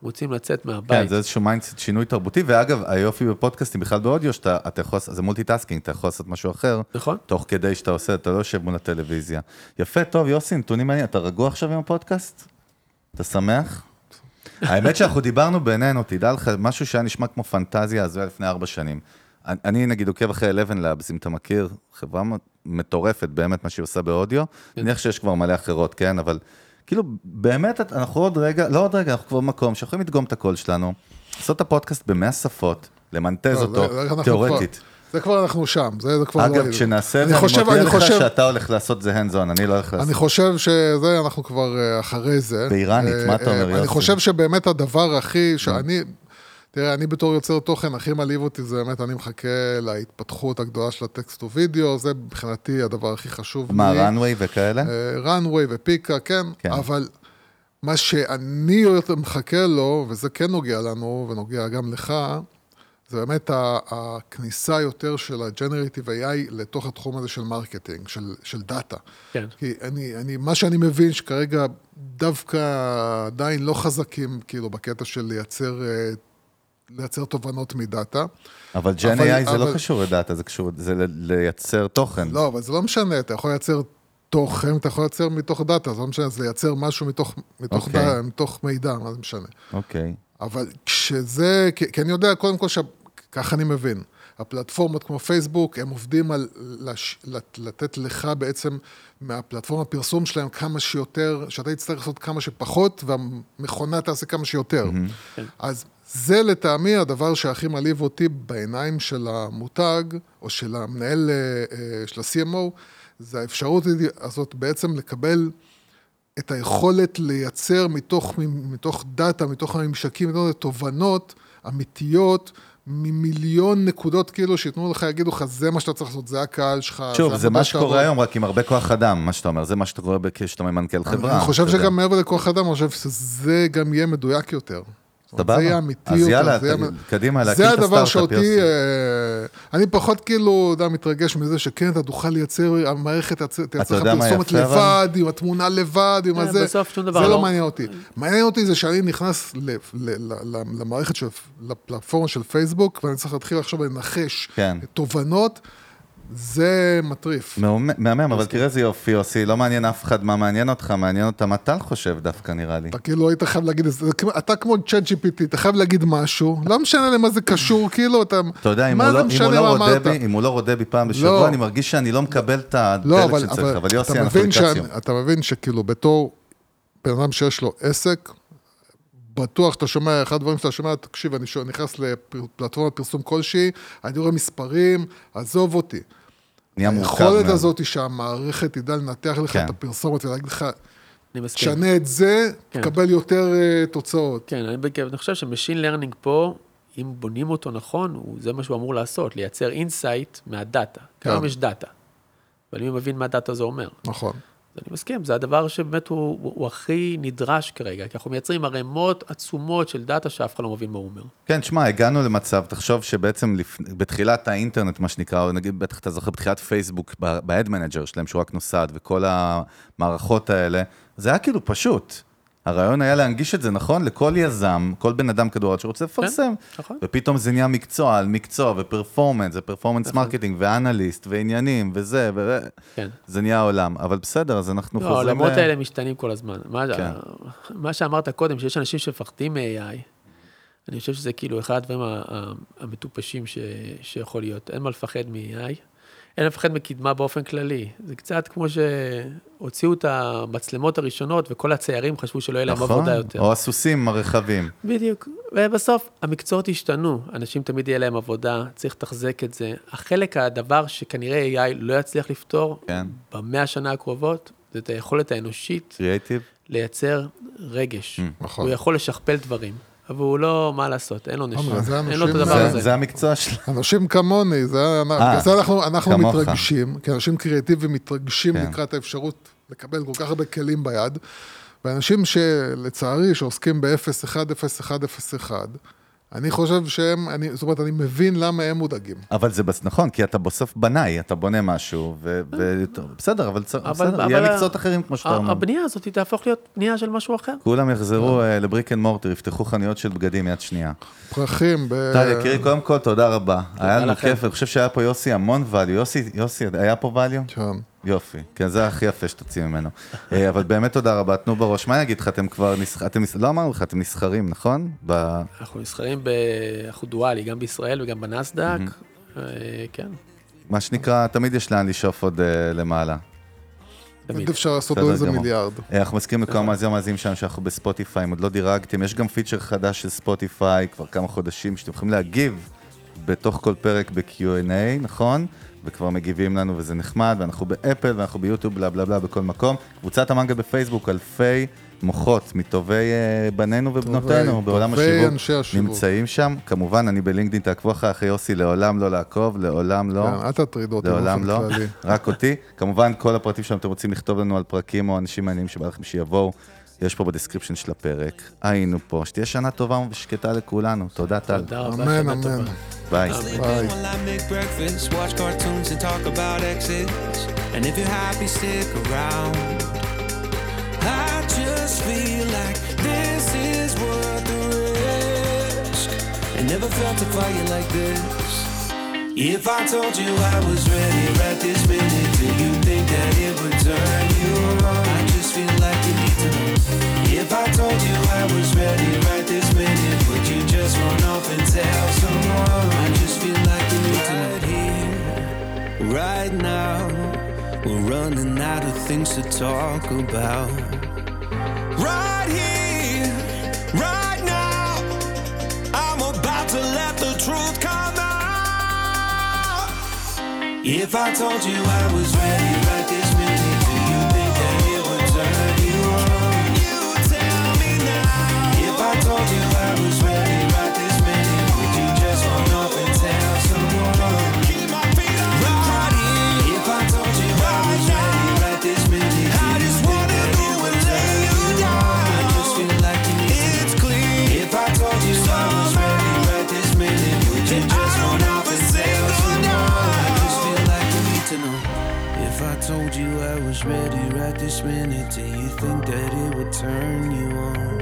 S3: רוצים לצאת
S1: כן,
S3: מהבית.
S1: זה איזשהו mindset, שינוי תרבותי, ואגב, היופי בפודקאסטים, בכלל באודיו, שאתה אתה יכול, זה multitasking, אתה יכול לעשות משהו אחר,
S3: נכון?
S1: תוך כדי שאתה עושה, אתה לא יושב מול הטלוויזיה. יפה, טוב, יוסי, נתונים מעניינים, אתה רגוע עכשיו עם הפודקאסט? אתה שמח? [laughs] האמת שאנחנו דיברנו בינינו, תדע לך, משהו שהיה נשמע כמו פנטזיה הזויה לפני ארבע שנים. אני, אני נגיד עוקב אחרי ElevenLabs, אם אתה מכיר, חברה מטורפת באמת, מה שהיא עושה באודיו. אני מניח שיש כבר מלא אחרות, כן, אבל כאילו, באמת, אנחנו עוד רגע, לא עוד רגע, אנחנו כבר במקום שיכולים לדגום את הקול שלנו, לעשות את הפודקאסט במאה שפות, למנטז
S2: לא,
S1: אותו, תיאורטית.
S2: זה כבר אנחנו שם, זה, זה כבר לא
S1: אגב. כשנעשה את זה, אני
S2: חושב-
S1: מודיע
S2: אני
S1: לך
S2: חושב-
S1: שאתה הולך לעשות זה hands on, אני לא הולך לעשות.
S2: אני חושב שזה, אנחנו כבר אה, אחרי זה.
S1: באיראנית,
S2: אה,
S1: מה אתה אומר,
S2: אה, אני? חושב שבאמת הדבר הכי, שאני, תראה, אני בתור יוצר תוכן, הכי מעליב אותי זה באמת, אני מחכה להתפתחות הגדולה של הטקסט ובידאו, זה מבחינתי הדבר הכי חשוב.
S1: מה, runway וכאלה?
S2: Runway ו Pika, כן,
S1: כן.
S2: אבל מה שאני יותר מחכה לו, וזה כן נוגע לנו, ונוגע גם לך, זה באמת הכניסה יותר של ה-Generative AI לתוך התחום הזה של marketing, של, של data.
S3: כן.
S2: כי אני, אני, מה שאני מבין שכרגע דווקא עדיין לא חזקים, כאילו, בקטע של לייצר, אה, לייצר תובנות מ data.
S1: אבל Gen
S2: אבל-
S1: AI זה לא
S2: אבל-
S1: קשור ל data, זה קשור, זה ל- לייצר תוכן.
S2: לא, אבל זה לא משנה, אתה יכול לייצר תוכן, אתה יכול לייצר מתוך דאטה, זה לא משנה, זה לייצר משהו מתוך, מתוך,
S1: אוקיי.
S2: דאטה, מתוך מידע, מה זה משנה.
S1: אוקיי.
S2: אבל כשזה, כי, כי אני יודע, קודם כל, שככה אני מבין, הפלטפורמות כמו פייסבוק, הם עובדים על לש, לת, לתת לך בעצם מהפלטפורמה פרסום שלהם כמה שיותר, שאתה תצטרך לעשות כמה שפחות, והמכונה תעשה כמה שיותר. אז זה לטעמי הדבר שהכי מעליב אותי בעיניים של המותג, או של המנהל, אה, אה, של ה-CMO, זה האפשרות הזאת בעצם לקבל את היכולת לייצר מתוך, מתוך דאטה, מתוך הממשקים, מתוך תובנות אמיתיות, ממיליון נקודות כאילו שייתנו לך, יגידו לך, זה מה שאתה צריך לעשות, זה הקהל שלך.
S1: שוב, זה
S2: העבודה
S1: מה שקורה
S2: רואה."
S1: היום, רק עם הרבה כוח אדם, מה שאתה אומר, זה מה שאתה רואה כשאתה ממנכ"ל חברה.
S2: אני חושב. שגם מעבר לכוח אדם, אני חושב שזה גם יהיה מדויק יותר.
S1: סבבה.
S2: זה יהיה אמיתי
S1: אז. יאללה,
S2: זה
S1: קדימה, להקים
S2: זה
S1: את
S2: הדבר
S1: הסטארט-אפ,
S2: שאותי,
S1: יוסי.
S2: אה, אני פחות כאילו, אתה מתרגש מזה שכן, אתה תוכל לייצר, המערכת תייצר לך פרסומת? לבד, עם התמונה לבד, עם
S3: כן,
S2: הזה.
S3: בסוף שום דבר
S2: זה
S3: לא.
S2: לא מעניין אותי. מעניין אותי זה שאני נכנס ל- ל- ל- למערכת של, לפלטפורמה של פייסבוק, ואני צריך להתחיל עכשיו לנחש
S1: כן.
S2: תובנות. זה מטריף.
S1: מהמם, אבל תראה איזה יופי, יוסי, לא מעניין אף אחד מה מעניין אותך, מעניין אותם מה טל חושב דווקא, נראה לי.
S2: אתה כאילו היית חייב להגיד אתה כמו צ'אט GPT, אתה חייב להגיד משהו, לא משנה למה זה קשור, כאילו, אתה...
S1: אתה יודע, אם הוא לא- לא רודה? בי, הוא לא רודה בי פעם בשבוע,
S2: לא.
S1: אני מרגיש שאני לא מקבל את הדלק שצריך,
S2: אבל,
S1: יוסי, אנחנו לקראת סיום.
S2: אתה מבין שכאילו בתור בן אדם שיש לו עסק, בטוח שאתה שומע, אחד הדברים שאתה שומע, תקשיב, אני נכנס לפלטפורמת פרסום כלשהי, אני רואה מספרים, עזוב אותי.
S1: נהיה מורכב
S2: היכולת
S1: מאוד.
S2: הזאת שהמערכת תדע לנתח לך
S1: כן.
S2: את הפרסומת ולהגיד לך,
S3: אני מסכים.
S2: תשנה את זה,
S3: כן.
S2: תקבל יותר אה, תוצאות.
S3: כן, אני, אני חושב ש machine learning פה, אם בונים אותו נכון, הוא, זה מה שהוא אמור לעשות, לייצר insight מהדאטה.
S2: כן.
S3: כיום יש דאטה. אבל מי מבין מה דאטה זה אומר?
S2: נכון.
S3: אני מסכים, זה הדבר שבאמת הוא, הוא, הוא הכי נדרש כרגע, כי אנחנו מייצרים ערימות עצומות של דאטה שאף אחד לא מבין מה הוא אומר.
S1: כן, שמע, הגענו למצב, תחשוב שבעצם לפ... בתחילת האינטרנט, מה שנקרא, או נגיד, בטח אתה זוכר, בתחילת פייסבוק, ב-ad manager שלהם, שהוא רק נוסד, וכל המערכות האלה, זה היה כאילו פשוט. הרעיון היה להנגיש את זה, נכון? לכל יזם, כל בן אדם כדור הארץ שרוצה לפרסם.
S3: נכון.
S1: ופתאום זה נהיה מקצוע על מקצוע, ו performance, ו performance marketing, ואנליסט, ועניינים, וזה, ו...
S3: כן.
S1: זה נהיה עולם. אבל בסדר, אז אנחנו
S3: לא,
S1: חוזרים...
S3: העולמות
S1: ל-
S3: האלה משתנים כל הזמן. מה,
S1: כן.
S3: מה שאמרת קודם, שיש אנשים שמפחדים מ-AI, אני חושב שזה כאילו אחד הדברים המטופשים שיכול להיות. אין מה לפחד מ-AI, אין לפחד מקדמה באופן כללי. זה קצת כמו שהוציאו את המצלמות הראשונות, וכל הציירים חשבו שלא יהיה להם
S1: נכון,
S3: עבודה יותר.
S1: או הסוסים הרחבים.
S3: בדיוק. ובסוף, המקצועות השתנו. אנשים תמיד יהיה להם עבודה, צריך לתחזק את זה. החלק, הדבר שכנראה AI לא יצליח לפתור,
S1: כן.
S3: במאה השנה הקרובות, זה את היכולת האנושית
S1: קריאייטיב.
S3: לייצר רגש.
S2: נכון.
S3: הוא יכול לשכפל דברים, אבל הוא לא, מה לעשות, אין לו נשמה. אין לו את
S2: אנשים-
S3: הדבר
S2: זה-
S3: הזה.
S1: זה המקצוע שלנו.
S2: אנשים כמוני, זה,
S1: אה,
S2: אנחנו, אנחנו. מתרגשים, כי אנשים קריאטיביים מתרגשים
S1: כן.
S2: לקראת האפשרות לקבל כל כך הרבה כלים ביד, ואנשים שלצערי, שעוסקים ב-0, 1, 0, 1, 0, 1, אני חושב שהם, אני, זאת אומרת, אני מבין למה הם מודאגים.
S1: אבל זה בס- נכון, כי אתה בסוף בנאי, אתה בונה משהו, ו- ו- בסדר, אבל בסדר,
S3: אבל
S1: יהיה מקצועות אחרים, כמו שאתה אומר.
S3: הבנייה הזאת תהפוך להיות בנייה של משהו אחר.
S1: כולם יחזרו אה, ל brick and mortar, יפתחו חנויות של בגדים יד שנייה.
S2: פרחים, ב...
S1: טל, יקירי, קודם כל, תודה רבה. היה לנו. כיף, אני חושב שהיה פה יוסי המון value. יוסי, יוסי, היה פה value?
S2: כן.
S1: יופי, כן, זה הכי יפה שתוציא ממנו. [laughs] אה, אבל באמת תודה רבה, תנו בראש. מה אני אגיד לך, אתם כבר נסח... אתם נס- לא אמרנו לך, אתם נסחרים, נכון? ב...
S3: אנחנו נסחרים, ב... אנחנו dually, גם בישראל וגם בנאסד"ק. אה, כן,
S1: מה שנקרא, תמיד יש לאן לשאוף עוד אה, למעלה.
S3: תמיד.
S2: אפשר לעשות עוד איזה. מיליארד.
S1: אנחנו מזכירים לכל המאזינים המאזינים שלנו שאנחנו בספוטיפיי, אם עוד לא דירגתם, יש גם פיצ'ר חדש של ספוטיפיי, כבר כמה חודשים, שאתם יכולים להגיב בתוך כל פרק ב-Q&A, נכון? וכבר מגיבים לנו וזה נחמד, ואנחנו באפל ואנחנו ביוטיוב, בלה בלה בלה, בכל מקום. קבוצת המנגל בפייסבוק, אלפי מוחות מטובי אה, בנינו ובנותינו
S2: טובי-
S1: בעולם
S2: טובי
S1: השיווק,
S2: השיווק.
S1: נמצאים שם. כמובן, אני בלינקדאין, תעקבו אחרי אחרי יוסי, לעולם לא לעקוב, לעולם לא.
S2: כן, אל תטריד אותי
S1: לעולם לא. רק אותי. כמובן, כל הפרטים שלנו אתם רוצים לכתוב לנו על פרקים או אנשים מעניינים שבא לכם שיבואו, יש פה ב description של הפרק. היינו פה, שתהיה שנה טובה ושקטה לכולנו. תודה, טל.
S3: תודה רבה,
S2: אמן,
S3: שנה
S2: אמן.
S3: טובה.
S1: ביי.
S4: I just feel like this is worth the risk. I never felt a fire like this. If I told you I was ready right this minute, do you think that it would turn you on? Just feel like you need to know. If I told you I was ready right this minute, would you just run off and tell someone? I just feel like you need to know. Right here, right now, we're running out of things to talk about. Right here, right now, I'm about to let the truth come out. If I told you I was ready right this was ready right this minute, do you think that it would turn you on?